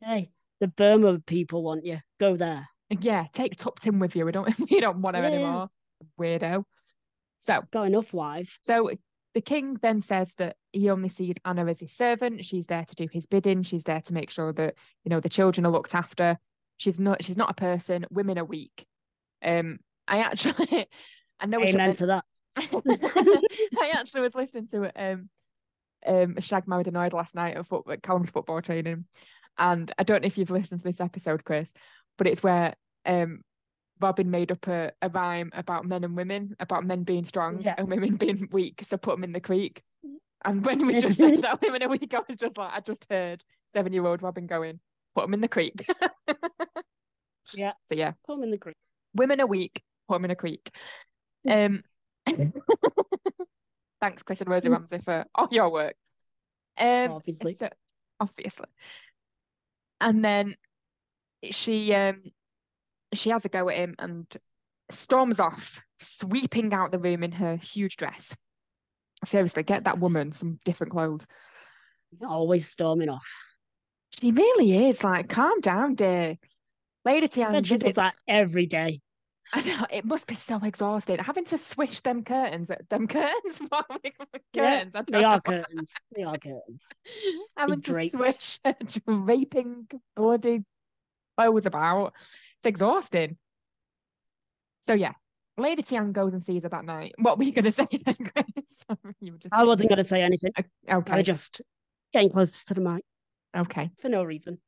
B: Hey, the Burma people want you. Go there.
A: Yeah, take Tuptim with you. We don't (laughs) we don't want her
B: Yeah.
A: anymore. Weirdo. So
B: Got enough wives.
A: So the king then says that he only sees Anna as his servant. She's there to do his bidding. She's there to make sure that, you know, the children are looked after. She's not. She's not a person. Women are weak. Um, I actually, (laughs) I know.
B: Amen to that. (laughs)
A: I actually was listening to um, um, Shag Married Annoyed last night at, foot, at Callum's football training, and I don't know if you've listened to this episode, Chris, but it's where um Robin made up a, a rhyme about men and women, about men being strong
B: Yeah.
A: and women being weak, so put them in the creek. And when we just said (laughs) that women are weak, I was just like, I just heard seven year old Robin going, put them in the creek. (laughs)
B: Yeah.
A: So yeah,
B: Put them in the group.
A: women are weak, put them in a creek. Um, (laughs) thanks, Chris and Rosie. Ramsey, for all your work. Um,
B: Obviously.
A: so obviously, and then she um she has a go at him and storms off, sweeping out the room in her huge dress. Seriously, get that woman some different clothes.
B: Always storming off.
A: She really is like, calm down, dear. Lady
B: Tiang she does that every day.
A: I know it must be so exhausting having to swish them curtains. Them (laughs) curtains, what are we-
B: Yeah,
A: curtains. Don't
B: They
A: know.
B: are curtains. They are curtains. (laughs)
A: having to swish (laughs) draping bloody clothes about. It's exhausting. So yeah, Lady Tiang goes and sees her that night. What were you going (laughs) to say then, Grace? (laughs) You were just
B: I wasn't going to say anything. I
A: okay.
B: was just getting closer to the mic
A: Okay.
B: for no reason.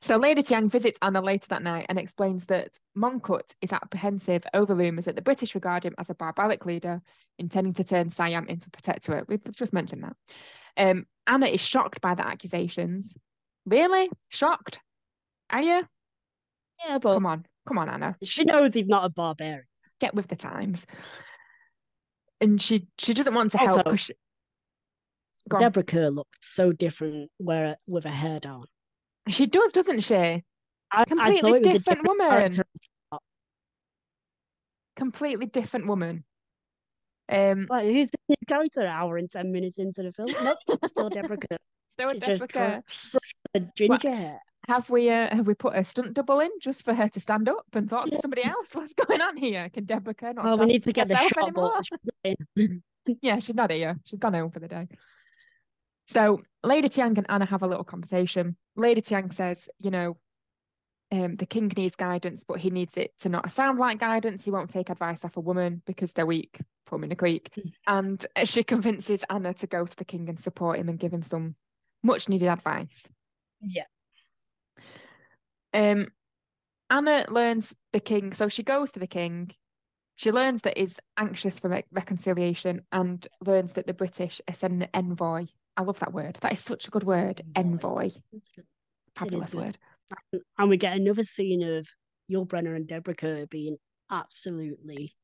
A: So Lady Tiang visits Anna later that night and explains that Mongkut is apprehensive over rumours that the British regard him as a barbaric leader intending to turn Siam into a protectorate. We've just mentioned that. Um, Anna is shocked by the accusations. Really? Shocked? Are you?
B: Yeah, but
A: Come on. Come on, Anna.
B: she knows he's not a barbarian.
A: Get with the times. And she she doesn't want to help
B: Also,
A: 'cause she...
B: Deborah Kerr looks so different where with her hair down.
A: She does, doesn't she?
B: I, I
A: Completely
B: was a
A: different woman. Completely different woman. Um,
B: Like, who's the character? An hour and ten minutes into the film. Nope, still Deborah Kerr. (laughs) She
A: Deborah Kerr.
B: Ginger hair.
A: Have we uh, have we put a stunt double in just for her to stand up and talk to somebody else? (laughs) What's going on here? Can Deborah Kerr not
B: Oh, we need to get the
A: herself
B: shot
A: anymore?
B: ball. (laughs) she's in. (laughs)
A: Yeah, she's not here. She's gone home for the day. So Lady Tiang and Anna have a little conversation. Lady Tiang says, you know, um, the king needs guidance, but he needs it to not sound like guidance. He won't take advice off a woman because they're weak. Put them in a creek. And uh, she convinces Anna to go to the king and support him and give him some much needed advice.
B: Yeah.
A: Um, Anna learns the king, so she goes to the king. She learns that he's anxious for re- reconciliation and learns that the British are sending an envoy. I love that word. That is such a good word.
B: Envoy.
A: Fabulous word.
B: And we get another scene of Yul Brynner and Deborah Kerr being absolutely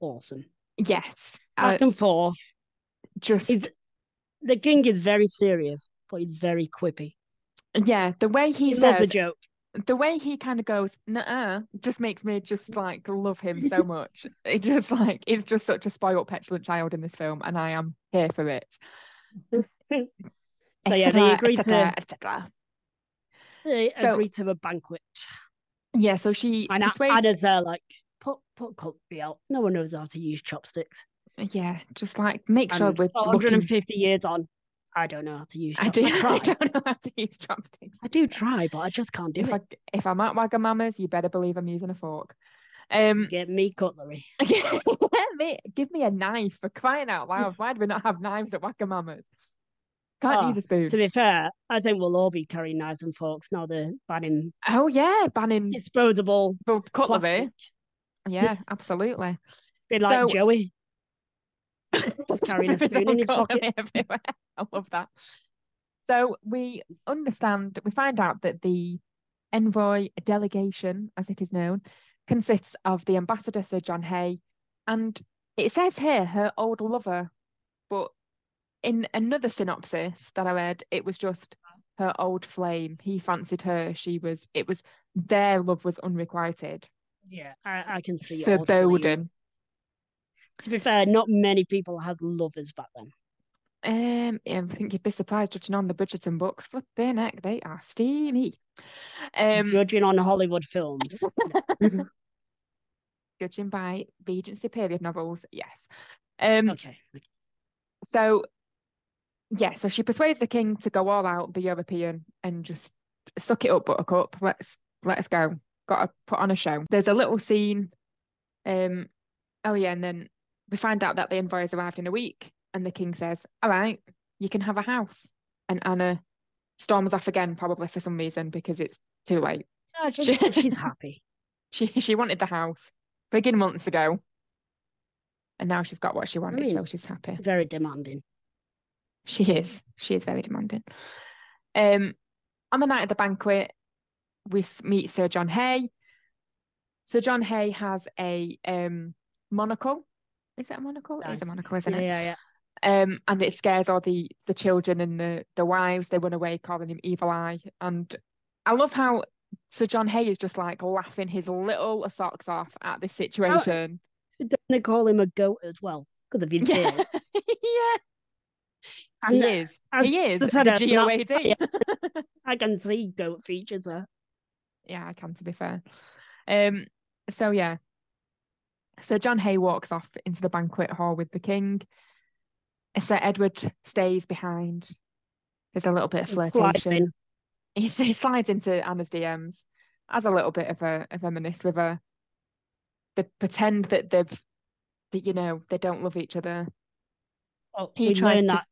B: awesome.
A: Yes. Uh,
B: Back and forth.
A: just
B: He's, the king is very serious, but he's very quippy.
A: yeah, the way he,
B: He loves a joke.
A: The way he kind of goes, nah, just makes me just like love him so (laughs) much. It just like he's just such a spoiled, petulant child in this film, and I am here for it. (laughs)
B: So yeah, they agreed to
A: etc.
B: they
A: So-
B: agreed to a banquet.
A: Yeah, so she
B: And
A: persuades.
B: Anna's there like, put put cutlery out. No one knows how to use chopsticks.
A: Yeah, just like make sure we're looking.
B: 150 years on, I don't know how to use
A: I do. (laughs) I
B: I, try.
A: don't know how to use chopsticks.
B: I do try, but I just can't do
A: If I
B: it.
A: if I'm at Wagamama's, you better believe I'm using a fork. Um, (laughs)
B: Get me cutlery. (laughs)
A: get me, give me a knife for crying out loud. Why do we not have knives at Wagamama's? Can't
B: Oh,
A: use a spoon.
B: To be fair, I think we'll all be carrying knives and forks now they're banning
A: Oh yeah, banning
B: disposable
A: cutlery.
B: plastic.
A: Yeah, absolutely.
B: Be like
A: So-
B: Joey. carrying a spoon in his pocket.
A: everywhere. (laughs) I love that. So we understand, we find out that the envoy delegation, as it is known, consists of the ambassador Sir John Hay, and it says here her old lover, but in another synopsis that I read, it was just her old flame. He fancied her. She was. It was their love was unrequited.
B: Yeah, I, I can see.
A: Foreboding.
B: To be fair, not many people had lovers back then.
A: Um, I think you'd be surprised judging on the Bridgerton books. Flipping heck, they are steamy. Um,
B: Judging on Hollywood films. (laughs) (laughs)
A: judging by Regency period novels, yes. Um,
B: okay.
A: so yeah, so she persuades the king to go all out, be European, and just suck it up, Buttercup. Let's let's go. Got to put on a show. There's a little scene. Um, oh yeah, and then we find out that the envoys arrived in a week, and the king says, "All right, you can have a house." And Anna storms off again, probably for some reason because it's too late.
B: Oh, she's, she's (laughs) happy.
A: She she wanted the house friggin' months ago, and now she's got what she wanted,
B: mean-
A: so she's happy.
B: Very demanding.
A: She is. She is very demanding. Um, on the night of the banquet, we meet Sir John Hay. Sir John Hay has a um monocle. Is it a monocle? It is a monocle, isn't
B: Yeah,
A: it?
B: yeah, yeah.
A: Um, and it scares all the the children and the the wives. They run away, calling him Evil Eye. And I love how Sir John Hay is just like laughing his little socks off at this situation.
B: Don't they call him a goat as well? Because of his (laughs)
A: Yeah, yeah,
B: And,
A: he
B: uh,
A: is. He is the
B: said, I'm not-
A: GOAD. (laughs)
B: I can see goat features there.
A: yeah, I can to be fair. Um, so yeah. So John Hay walks off into the banquet hall with the king. Sir Edward stays behind. There's a little bit of flirtation. He, he slides into Anna's DMs, has a little bit of a, a feminist with her. They pretend that they've, that you know, they don't love each other.
B: Oh,
A: He
B: we
A: tries to-
B: that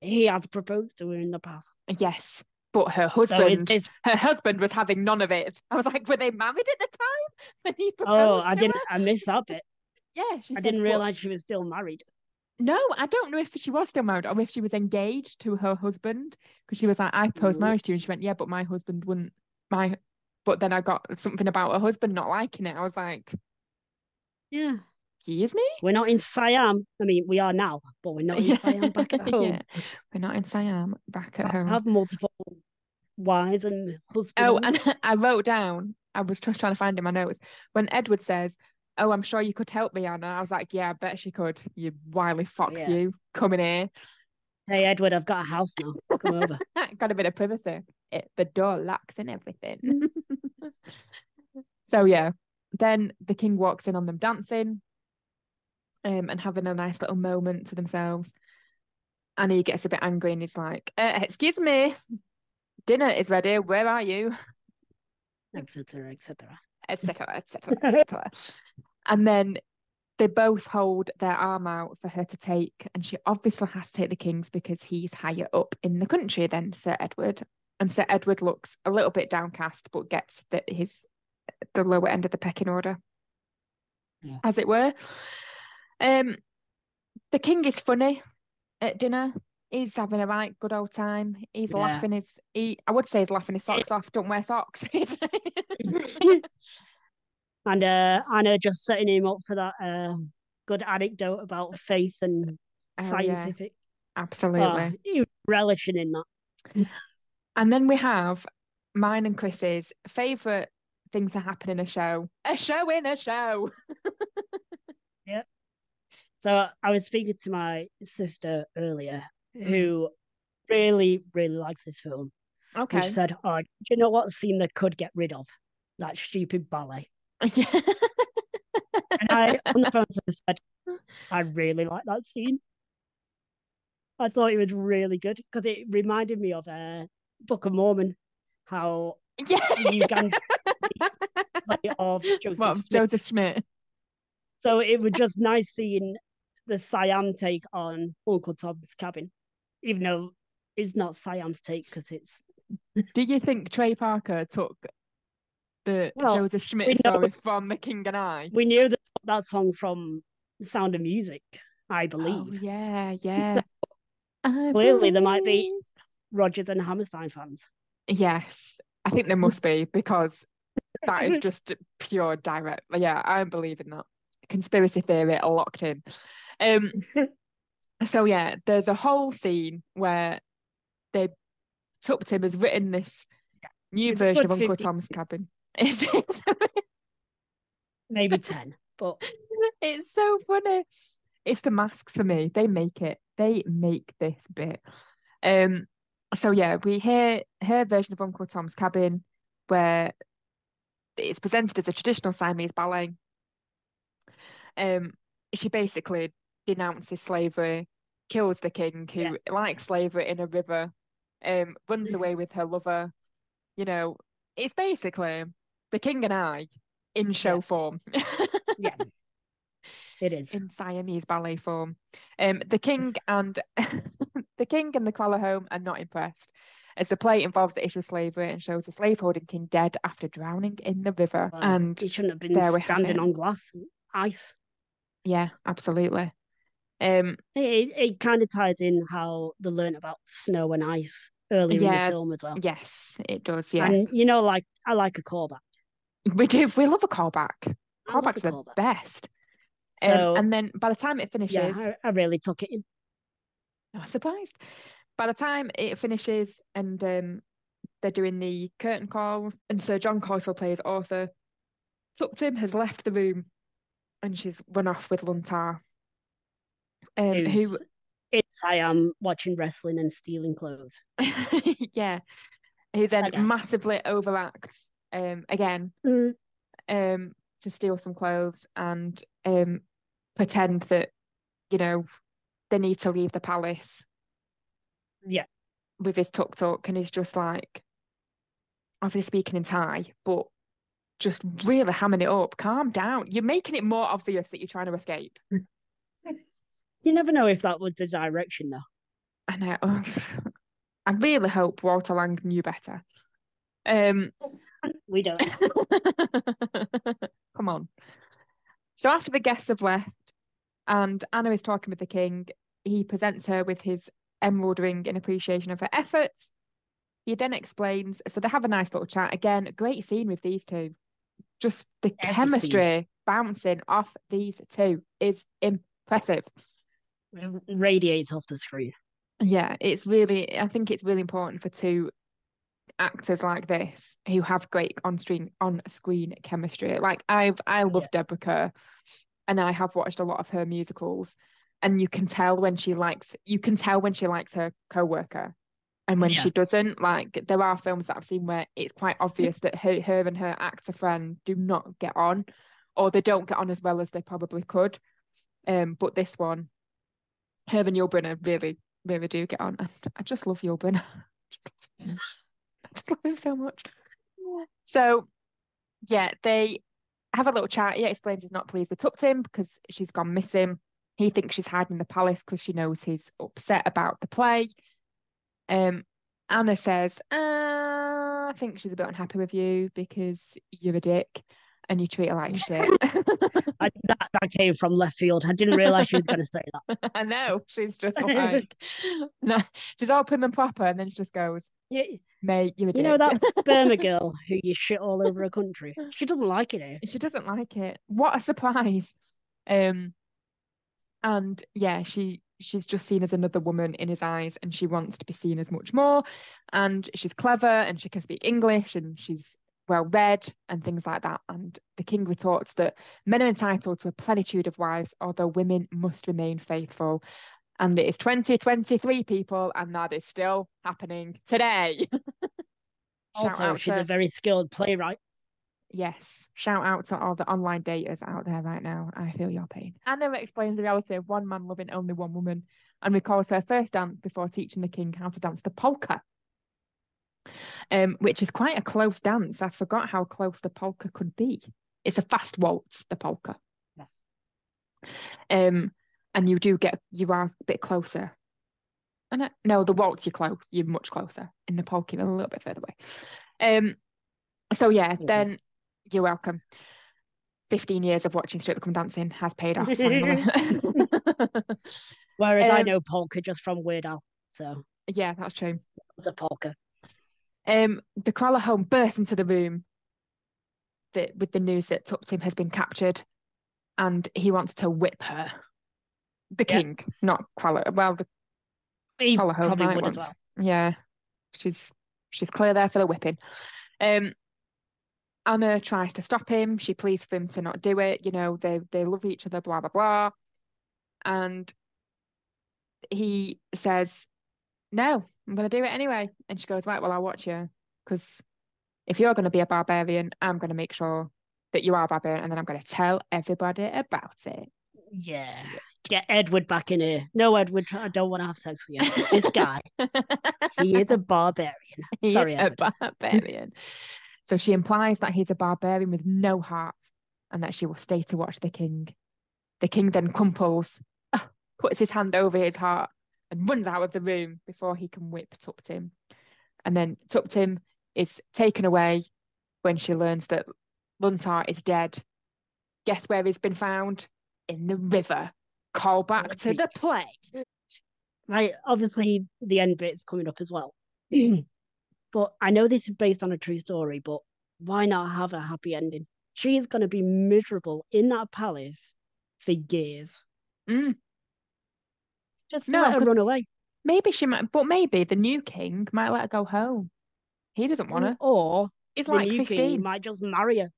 B: he has proposed to her in the past.
A: Yes, but her
B: So
A: husband, her husband was having none of it. I was like, were they married at the time when he oh, proposed?
B: oh, I didn't.
A: her?
B: I missed that bit.
A: Yeah, she
B: I
A: said,
B: didn't
A: "But-
B: realize she was still married.
A: No, I don't know if she was still married or if she was engaged to her husband because she was like, I proposed marriage to you. And she went, Yeah, but my husband wouldn't. My, but then I got something about her husband not liking it. I was like,
B: Yeah,
A: Excuse me?
B: we're not in Siam. I mean, we are now, but we're not in Siam back at (laughs) home.
A: yeah, we're not in Siam, back at
B: I
A: home.
B: I have multiple wives and oh, husbands.
A: Oh, and (laughs) I wrote down, I was just trying to find in my notes when Edward says, Oh, I'm sure you could help me, Anna. I was like, Yeah, I bet she could. You wily fox,
B: Yeah.
A: you coming here.
B: hey, Edward, I've got a house now. Come over. (laughs)
A: got a bit of privacy. It, the door locks and everything. (laughs) so yeah, then the king walks in on them dancing, um, and having a nice little moment to themselves. And he gets a bit angry and he's like, uh, "Excuse me, dinner is ready. Where are you?"
B: Etc. Etc.
A: Etc. Etc. Etc. And then they both hold their arm out for her to take, and she obviously has to take the king's because he's higher up in the country than Sir Edward. And Sir Edward looks a little bit downcast, but gets that his the lower end of the pecking order,
B: Yeah.
A: as it were. Um, the king is funny at dinner. He's having a right good old time. He's
B: Yeah.
A: laughing his he I would say he's laughing his socks off. Don't wear socks. (laughs) (laughs) (laughs)
B: and uh, Anna just setting him up for that uh, good anecdote about faith and
A: Oh, yeah.
B: scientific.
A: Absolutely.
B: Oh, relishing in that.
A: And then we have mine and Chris's favourite thing to happen in a show. A show in a show. (laughs) yeah.
B: So I was speaking to my sister earlier,
A: Mm.
B: who really, really likes this film.
A: Okay.
B: Said, "Oh, do you know what scene they could get rid of? That stupid ballet."
A: Yeah.
B: And I, on the phone, said, "I really like that scene. I thought it was really good because it reminded me of uh, Book of Mormon, how
A: yeah.
B: Uganda (laughs) play of Joseph
A: What,
B: Smith.
A: Joseph Schmidt.
B: So it was just nice seeing the Siam take on Uncle Tom's Cabin, even though it's not Siam's take because it's
A: Do you think Trey Parker took the
B: Well,
A: Joseph Schmidt story from The King and I?
B: we knew that that song from Sound of Music, I
A: Oh,
B: believe.
A: yeah, yeah. I
B: Clearly there might be-
A: believe.
B: Rodgers and Hammerstein fans.
A: Yes, I think there must be because that is (laughs) just pure direct. Yeah, I don't believe in that conspiracy theory locked in. Um, (laughs) so yeah, there's a whole scene where they Tuptim has written this new
B: It's
A: version of Uncle
B: 50
A: Tom's Cabin. (laughs)
B: Maybe (laughs) 10, but
A: it's so funny. It's the masks for me. They make it. They make this bit. Um. So yeah, we hear her version of Uncle Tom's Cabin, where it's presented as a traditional Siamese ballet. Um, she basically denounces slavery, kills the king who
B: Yeah.
A: likes slavery in a river, um, runs away with her lover. You know, it's basically The King and I in show
B: Yeah.
A: form. (laughs)
B: Yeah. It is.
A: in Siamese ballet form. Um, the king and (laughs) the king and the Kralahome are not impressed, as the play involves the issue of slavery and shows the slaveholding king dead after drowning in the river.
B: Well,
A: and
B: he shouldn't have been
A: there
B: standing on glass and ice.
A: yeah, absolutely. Um,
B: It, it, kind of ties in how they learn about snow and ice earlier in the film as well.
A: yes, it does. Yeah,
B: And you know, like I like a callback.
A: We do. We love a callback. Callbacks are the
B: callback.
A: best. Um, and then by the time it finishes,
B: Yeah, I, I really took it in.
A: I was surprised. By the time it finishes and um, they're doing the curtain call, and Sir John Corswell plays Arthur, Tuptim has left the room and she's run off with Lun Tha. Um, who,
B: It's I am watching wrestling and stealing clothes. (laughs)
A: yeah, who then massively overacts um, again
B: Mm.
A: um, to steal some clothes and um, pretend that, you know, they need to leave the palace
B: Yeah,
A: with his tuk tuk, and he's just like, obviously speaking in Thai, but just really hamming it up. Calm down. You're making it more obvious that you're trying to escape. (laughs)
B: you never know if that was the direction though.
A: I know. (laughs) I really hope Walter Lang knew better. Um,
B: We don't. (laughs)
A: come on. So after the guests have left, and Anna is talking with the king, he presents her with his emerald ring in appreciation of her efforts. He then explains, so they have a nice little chat. Again, great scene with these two. Just the
B: scene.
A: chemistry bouncing off these two is impressive.
B: It radiates off the screen.
A: Yeah, it's really, I think it's really important for two actors like this who have great on screen on screen chemistry. Like I've I love Deborah Kerr and I have watched a lot of her musicals and you can tell when she likes you can tell when she likes her co-worker and when
B: Yeah.
A: she doesn't. Like there are films that I've seen where it's quite obvious that her her and her actor friend do not get on or they don't get on as well as they probably could. Um but this one her and Yul Brynner really really do get on. And I just love Yul Brynner. (laughs) Just (laughs) love him so much. So, yeah, they have a little chat. He explains he's not pleased with Tuptim because she's gone missing. He thinks she's hiding in the palace because she knows he's upset about the play. Um, Anna says, uh, I think she's a bit unhappy with you because you're a dick and you treat her like shit. (laughs)
B: I, that that came from left field. I didn't realize she was going to say that. (laughs)
A: I know. She's (laughs) just like, no, she's all prim and proper. And then she just goes,
B: You,
A: mate, you're a
B: you know that Burma girl who you shit all over a country. She doesn't like it here.
A: she doesn't like it. What a surprise. Um and yeah, she she's just seen as another woman in his eyes and she wants to be seen as much more. And she's clever and she can speak English and she's well read and things like that. And the king retorts that men are entitled to a plenitude of wives, although women must remain faithful. And it is 2023 people, and that is still happening today. (laughs) Shout
B: Also,
A: out
B: she's
A: to-
B: a very skilled playwright.
A: Yes, shout out to all the online daters out there right now. I feel your pain. Anna explains the reality of one man loving only one woman and recalls her first dance before teaching the king how to dance the polka, um, which is quite a close dance. I forgot how close the polka could be. It's a fast waltz, the polka.
B: Yes.
A: Um, and you do get, you are a bit closer. And I, no, the waltz, you're close, you're much closer. In the polka, you're a little bit further away. Um, so yeah, then you're welcome. 15 years of watching Strictly Come Dancing has paid off. (laughs)
B: Whereas I
A: Um,
B: know polka just from Weird Al. So
A: yeah, that's true.
B: it's a polka.
A: Um, the Kralahome bursts into the room that with the news that Tuptim has been captured and he wants to whip her. The
B: Yeah.
A: king, not Crawler. Well, the
B: He
A: home
B: probably would as well.
A: Yeah, she's she's clear there for the whipping. Um, Anna tries to stop him. She pleads for him to not do it. You know, they they love each other. Blah blah blah. And he says, "No, I'm going to do it anyway." And she goes, "Right, well, I'll watch you because if you're going to be a barbarian, I'm going to make sure that you are a barbarian, and then I'm going to tell everybody about it."
B: Yeah. Get Edward back in here. No, Edward, I don't want to have sex with you. This guy, (laughs) he is a barbarian. (laughs)
A: He
B: Sorry,
A: is a barbarian. So she implies that he's a barbarian with no heart and that she will stay to watch the king. The king then crumples, (laughs) puts his hand over his heart, and runs out of the room before he can whip Tuptim. And then Tuptim is taken away when she learns that Lun Tha is dead. Guess where he's been found? In the river. Call back to the play.
B: Right, obviously the end bit's coming up as well. (clears throat) but I know this is based on a true story, but why not have a happy ending? She is going to be miserable in that palace for years.
A: Mm.
B: Just
A: No,
B: let her run away.
A: Maybe she might, but maybe the new king might let her go home. He doesn't want her.
B: Or
A: He's
B: the
A: like
B: new
A: 15.
B: king might just marry her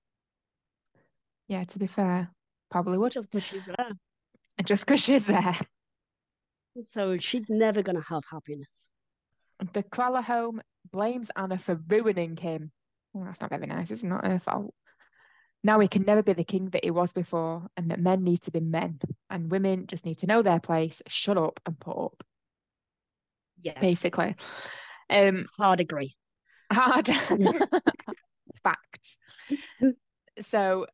A: Yeah, to be fair, probably would.
B: just because she's there. (laughs)
A: Just because she's there.
B: So she's never going to have happiness.
A: The Kralahome blames Anna for ruining him. Well, that's not very nice. It's not her fault. Now he can never be the king that he was before, and that men need to be men, and women just need to know their place, shut up, and put up.
B: Yes.
A: Basically, um,
B: Hard agree.
A: hard (laughs) (laughs) facts. So,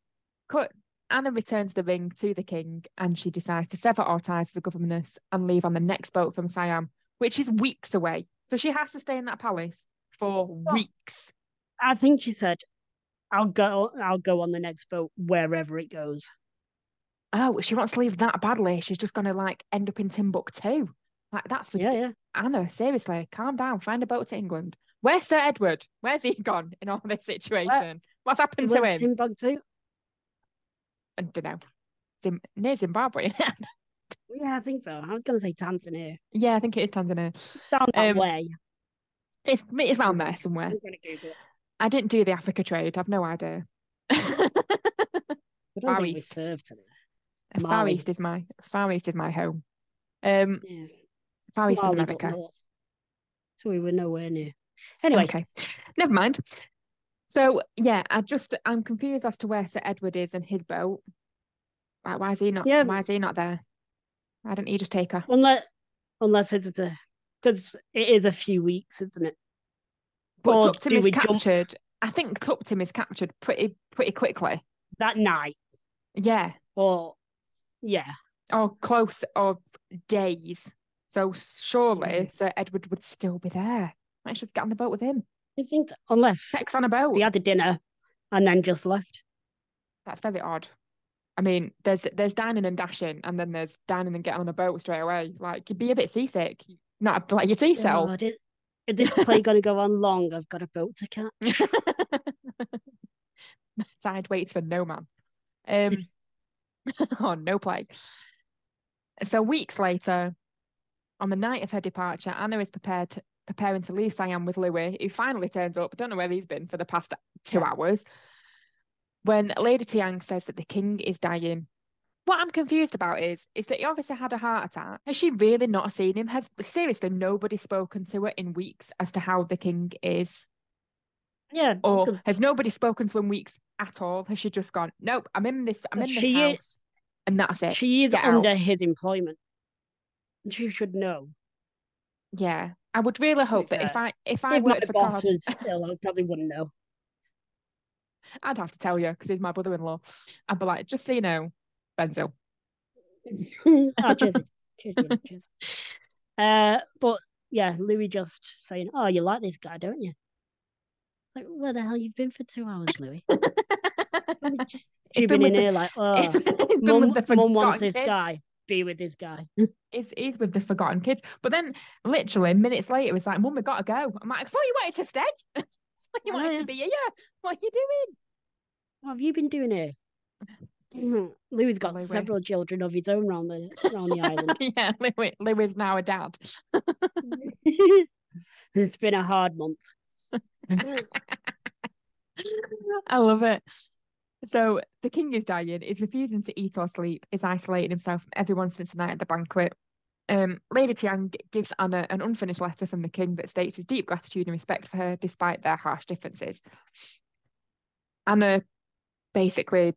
A: cut. Anna returns the ring to the king, and she decides to sever all ties to the governess and leave on the next boat from Siam, which is weeks away. So she has to stay in that palace for weeks.
B: I think she said, "I'll go. I'll go on the next boat wherever it goes."
A: Oh, she wants to leave that badly. She's just gonna like end up in Timbuktu. Like that's for
B: Yeah, yeah.
A: Anna. Seriously, calm down. Find a boat to England. Where's Sir Edward? Where's he gone in all this situation? What's happened to him?
B: Timbuktu?
A: I don't know. Zim- near Zimbabwe. (laughs)
B: Yeah, I think so. I was going to say Tanzania.
A: yeah, I think it is Tanzania.
B: Down that
A: Um,
B: way.
A: It's it's around there somewhere.
B: I'm going to Google it.
A: I didn't do the Africa trade. I've no idea. (laughs)
B: I don't
A: Far
B: think we
A: East.
B: served today.
A: Far East is my Far East is my home. Um,
B: Yeah.
A: Far East
B: Mali's up
A: America.
B: So we were nowhere near. Anyway,
A: Okay, never mind. So yeah, I just I'm confused as to where Sir Edward is and his boat. Like, why is he not?
B: Yeah.
A: Why is he not there? Why didn't he just take her?
B: unless unless it's a because it is a few weeks, isn't it?
A: But
B: Or
A: Tuptim is
B: we jump-
A: captured. I think Tuptim is captured pretty pretty quickly.
B: That night,
A: Yeah,
B: or yeah,
A: or close of days. So surely
B: Mm.
A: Sir Edward would still be there. Might just get on the boat with him.
B: I think unless
A: Sex on a boat.
B: they had the dinner and then just left.
A: That's very odd. I mean, there's there's dining and dashing, and then there's dining and getting on a boat straight away. Like you'd be a bit seasick. Not like your tea settle.
B: Oh, did, is this play going to go on long? I've got a boat to catch. (laughs)
A: Side waits for no man. Um, (laughs) oh, no play. So weeks later, on the night of her departure, Anna is prepared preparing to leave Siam with Louis, who finally turns up. I Don't know where he's been for the past two hours. When Lady Tiang says that the king is dying. What I'm confused about is is that he obviously had a heart attack. Has she really not seen him? Has seriously nobody spoken to her in weeks as to how the king is?
B: Yeah,
A: Or
B: because
A: has nobody spoken to him weeks at all? Has she just gone, Nope, I'm in this, I'm in this
B: She-
A: house. And that's it.
B: she is
A: Get out.
B: under his employment. She should know.
A: Yeah. I would really hope that if I if I
B: if
A: worked for
B: boss
A: God,
B: was ill, I probably wouldn't know.
A: I'd have to tell you because he's my brother-in-law. I'd be like, just so you know, Benzo. (laughs)
B: oh, cheers. cheers, cheers. Uh, but yeah, Louis just saying, "Oh, you like this guy, don't you?" Like, where the hell you've been for two hours, Louis? (laughs) You've
A: been
B: been in
A: with the-
B: here like, (laughs) "Oh,
A: It's
B: mum, mum wants this
A: kids.
B: guy. Be with this guy."
A: He's, he's with the forgotten kids. But then, literally minutes later, it's like, Mum, we gotta go. I'm like, I thought you wanted to stay. I thought you
B: Oh,
A: wanted
B: yeah.
A: to be here. What are you doing?
B: What have you been doing here? Mhm. (laughs) Louis got
A: Louis.
B: several children of his own around the around the (laughs) island.
A: yeah, Louis, Louis is now a dad. (laughs)
B: it's been a hard month.
A: I love it. So the king is dying, is refusing to eat or sleep, is isolating himself from everyone since the night at the banquet. Um, Lady Tiang gives Anna an unfinished letter from the king that states his deep gratitude and respect for her despite their harsh differences. Anna basically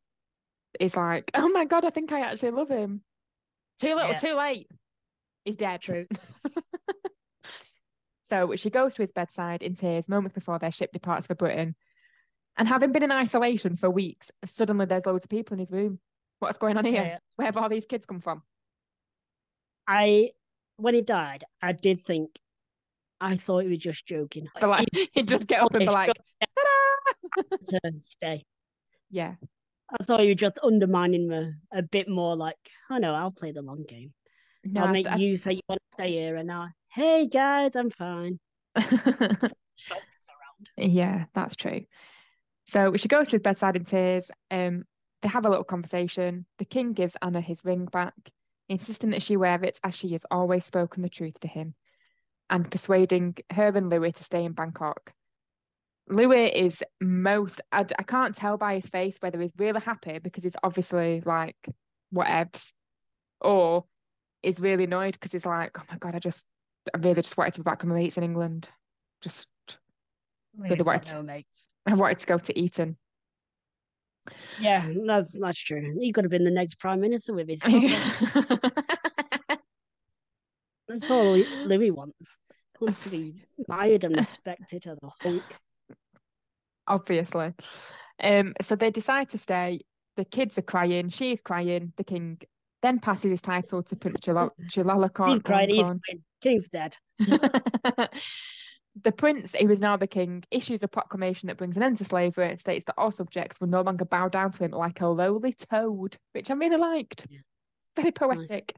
A: is like, Oh my god, I think I actually love him. Too little,
B: Yeah.
A: too late. He's dead.
B: True. (laughs)
A: So she goes to his bedside in tears moments before their ship departs for Britain. And having been in isolation for weeks, suddenly there's loads of people in his room. What's going on here?
B: Yeah.
A: Where have all these kids come from?
B: I when he died, I did think I thought he was just joking.
A: Like, (laughs) he'd just get up and be like, (laughs)
B: to stay.
A: yeah,
B: I thought you were just undermining me a bit more like, oh know I'll play the long game.
A: no,
B: I'll make
A: I-
B: you say you want to stay here and now, hey guys, I'm fine. (laughs)
A: yeah, that's true. So she goes to his bedside in tears. Um, they have a little conversation. The king gives Anna his ring back, insisting that she wear it as she has always spoken the truth to him, and persuading her and Louis to stay in Bangkok. Louis is most, I, I can't tell by his face whether he's really happy because he's obviously like, whatevs, or is really annoyed because he's like, oh my God, I just, I really just wanted to be back with my mates in England. Just
B: He's got
A: white.
B: no mates.
A: I wanted to go to Eton.
B: Yeah, that's that's true. He could have been the next prime minister with his. (laughs) that's all Louis Louis wants. He wants to be (laughs) admired and respected as a hunk.
A: Obviously. Um, so they decide to stay. The kids are crying. She's crying. The king then passes his title to Prince Chilal-.
B: He's crying. He's crying. King's dead. (laughs)
A: the prince, who is now the king, issues a proclamation that brings an end to slavery and states that all subjects will no longer bow down to him like a lowly toad, which I really liked.
B: Yeah.
A: Very poetic.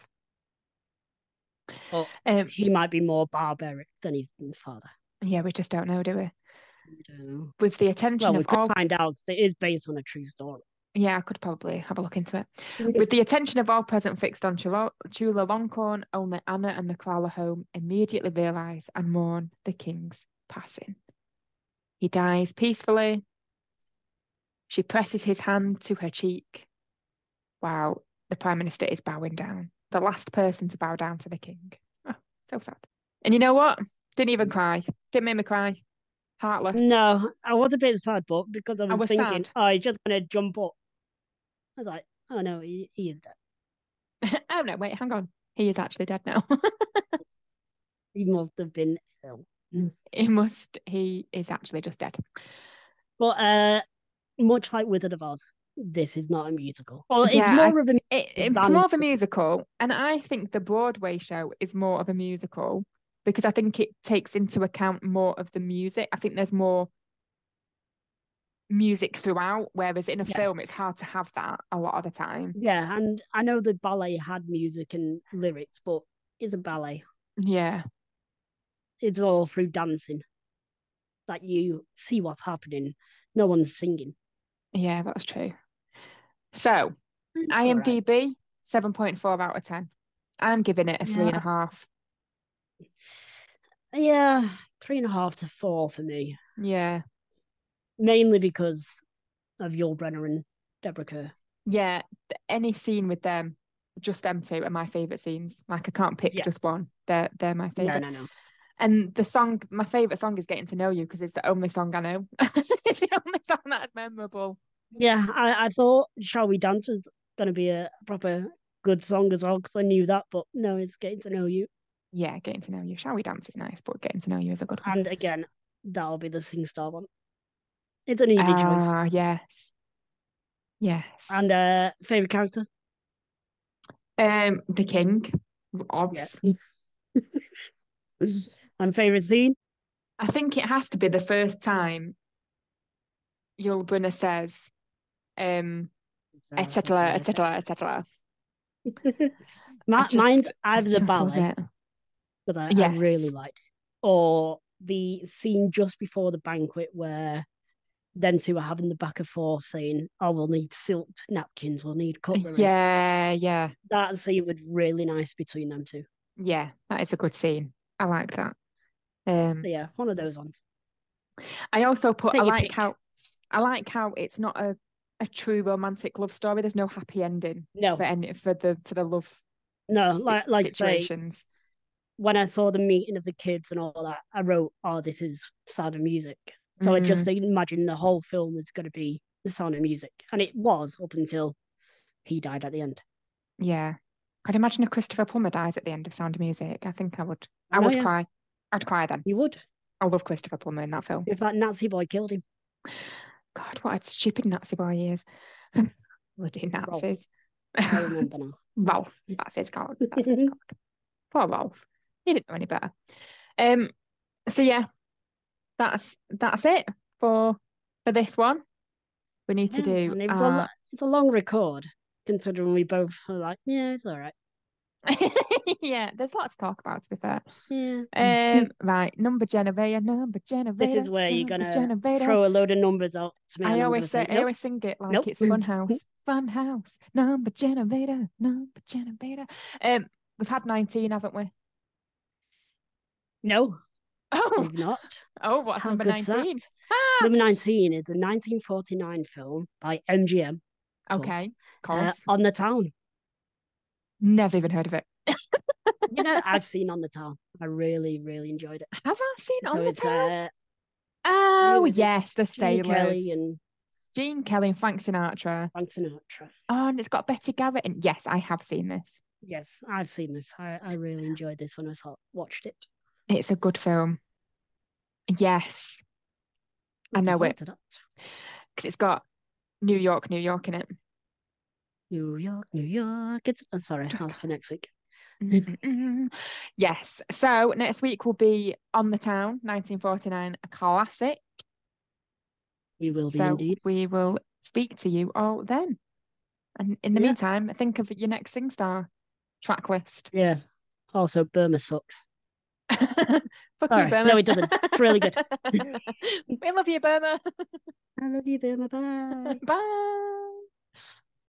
B: But
A: Um,
B: he might be more barbaric than his father.
A: yeah, we just don't know, do we? With the attention
B: Well, we
A: of
B: could
A: all
B: find out 'cause it is based on a true story.
A: Yeah, I could probably have a look into it. With the attention of all present fixed on Chula, Chulalongkorn, only Anna and the Kralahome immediately realise and mourn the king's passing. He dies peacefully. She presses his hand to her cheek while the Prime Minister is bowing down. The last person to bow down to the king. Oh, so sad. And you know what? Didn't even mm. cry. Didn't make me cry. Heartless.
B: No, I was a bit sad, but because I was,
A: was
B: thinking,
A: sad.
B: oh, he's just gonna jump up. I was like, oh no, he, he is dead. (laughs)
A: oh no, wait, hang on. He is actually dead now. (laughs)
B: He must have been ill. (laughs)
A: He must. He is actually just dead.
B: But uh, much like Wizard of Oz, this is not a musical. Or it's
A: Yeah,
B: more of a
A: It, it's more of a musical, and I think the Broadway show is more of a musical because I think it takes into account more of the music. I think there's more music throughout, whereas in a
B: Yeah.
A: film, it's hard to have that a lot of the time.
B: yeah. And I know the ballet had music and lyrics, but it's a ballet.
A: Yeah,
B: It's all through dancing that you see what's happening. No one's singing.
A: yeah, that's true. So
B: right.
A: IMDb seven point four out of ten. I'm giving it a three and a half.
B: Yeah, three and a half to four for me.
A: Yeah,
B: Mainly because of Yul Brynner and Deborah Kerr.
A: yeah. Any scene with them, just them two, are my favorite scenes. Like I can't pick
B: Yeah.
A: just one. They're they're my
B: No,
A: favorite.
B: no, no.
A: And the song, my favorite song is "Getting to Know You" because it's the only song I know. (laughs) it's the only song that's memorable.
B: Yeah, I, I thought Shall We Dance was going to be a proper good song as well because I knew that, but no, it's getting to know you.
A: Yeah, "Getting to Know You." Shall we dance is nice, but "Getting to Know You" is a good one.
B: And again, that'll be the Sing Star one. It's an easy choice.
A: Ah, yes, yes.
B: And uh, favorite character?
A: um, the King, obs. (laughs)
B: and favorite scene?
A: I think it has to be the first time Yul Brynner says, um, etc., etc., etc.
B: Mine's (laughs)
A: I
B: either the ballet. That I, I really liked, or the scene just before the banquet where them two are having the back and forth saying, "Oh, we'll need silk napkins, we'll need cutlery."
A: Yeah, yeah,
B: that scene was really nice between them two.
A: yeah. That is a good scene. I like that. Um,
B: yeah, one of those ones.
A: I also put
B: Take
A: I like
B: pick.
A: how I like how it's not a, a true romantic love story. There's no happy ending
B: No,
A: for any for the for the love
B: no,
A: si-
B: like like say
A: situations.
B: When I saw the meeting of the kids and all that, I wrote, "Oh, this is Sound of Music." So I just
A: Mm.
B: imagined the whole film was going to be the Sound of Music, and it was up until he died at the end.
A: Yeah. I'd imagine if Christopher Plummer dies at the end of Sound of Music. I think I would I,
B: I know,
A: would
B: yeah.
A: cry. I'd cry then.
B: You would
A: I love Christopher Plummer in that film.
B: if that Nazi boy killed him.
A: God, what a stupid Nazi boy he is. (laughs) Bloody Nazis.
B: I (laughs) remember now.
A: Ralph, that's his called. That's it's (laughs) called. Poor Ralph. He didn't know any better. Um. So yeah, that's that's it for for this one. We need to
B: Yeah,
A: do.
B: and it was a,
A: our-
B: it's a long record, considering we both were like, yeah, it's all right. (laughs)
A: yeah, there's lots to talk about. To be fair.
B: Yeah.
A: Um. right, number generator, number generator.
B: this is where you're gonna
A: generator.
B: throw a load of numbers out to me.
A: I always say, I always sing it like
B: Nope.
A: it's fun (laughs) house, fun house, number generator, number generator. Um, we've had nineteen, haven't we?
B: No,
A: Oh,
B: we've not. (laughs)
A: oh, what's
B: How
A: number nineteen? Ah,
B: Number 19 is a 1949 film by MGM
A: okay, of
B: uh. On the Town.
A: Never even heard of it. (laughs)
B: You know, (laughs) I've seen On the Town. I really, really enjoyed it.
A: Have I seen
B: so
A: on the town?
B: uh,
A: oh yes, the
B: Gene
A: sailors.
B: Kelly and
A: Gene Kelly and Frank Sinatra.
B: Frank Sinatra.
A: Oh, and it's got Betty Garrett. And yes, I have seen this.
B: Yes, I've seen this. I, I really enjoyed this when I saw, watched it.
A: It's a good film. Yes, I know it. because it's got New York, New York in it.
B: New York, New York. It's uh, sorry, that's for next week.
A: Mm-mm-mm. yes. So next week will be On the Town, 1949, a classic.
B: We will be
A: So
B: indeed.
A: we will speak to you all then. And in the
B: Yeah.
A: meantime, think of your next SingStar track list.
B: Yeah. Also, Burma sucks. (laughs)
A: Fuck
B: Sorry.
A: you, Burma.
B: No, it doesn't. It's really good. (laughs)
A: we love you, Burma.
B: I love you, Burma. Bye. (laughs)
A: Bye.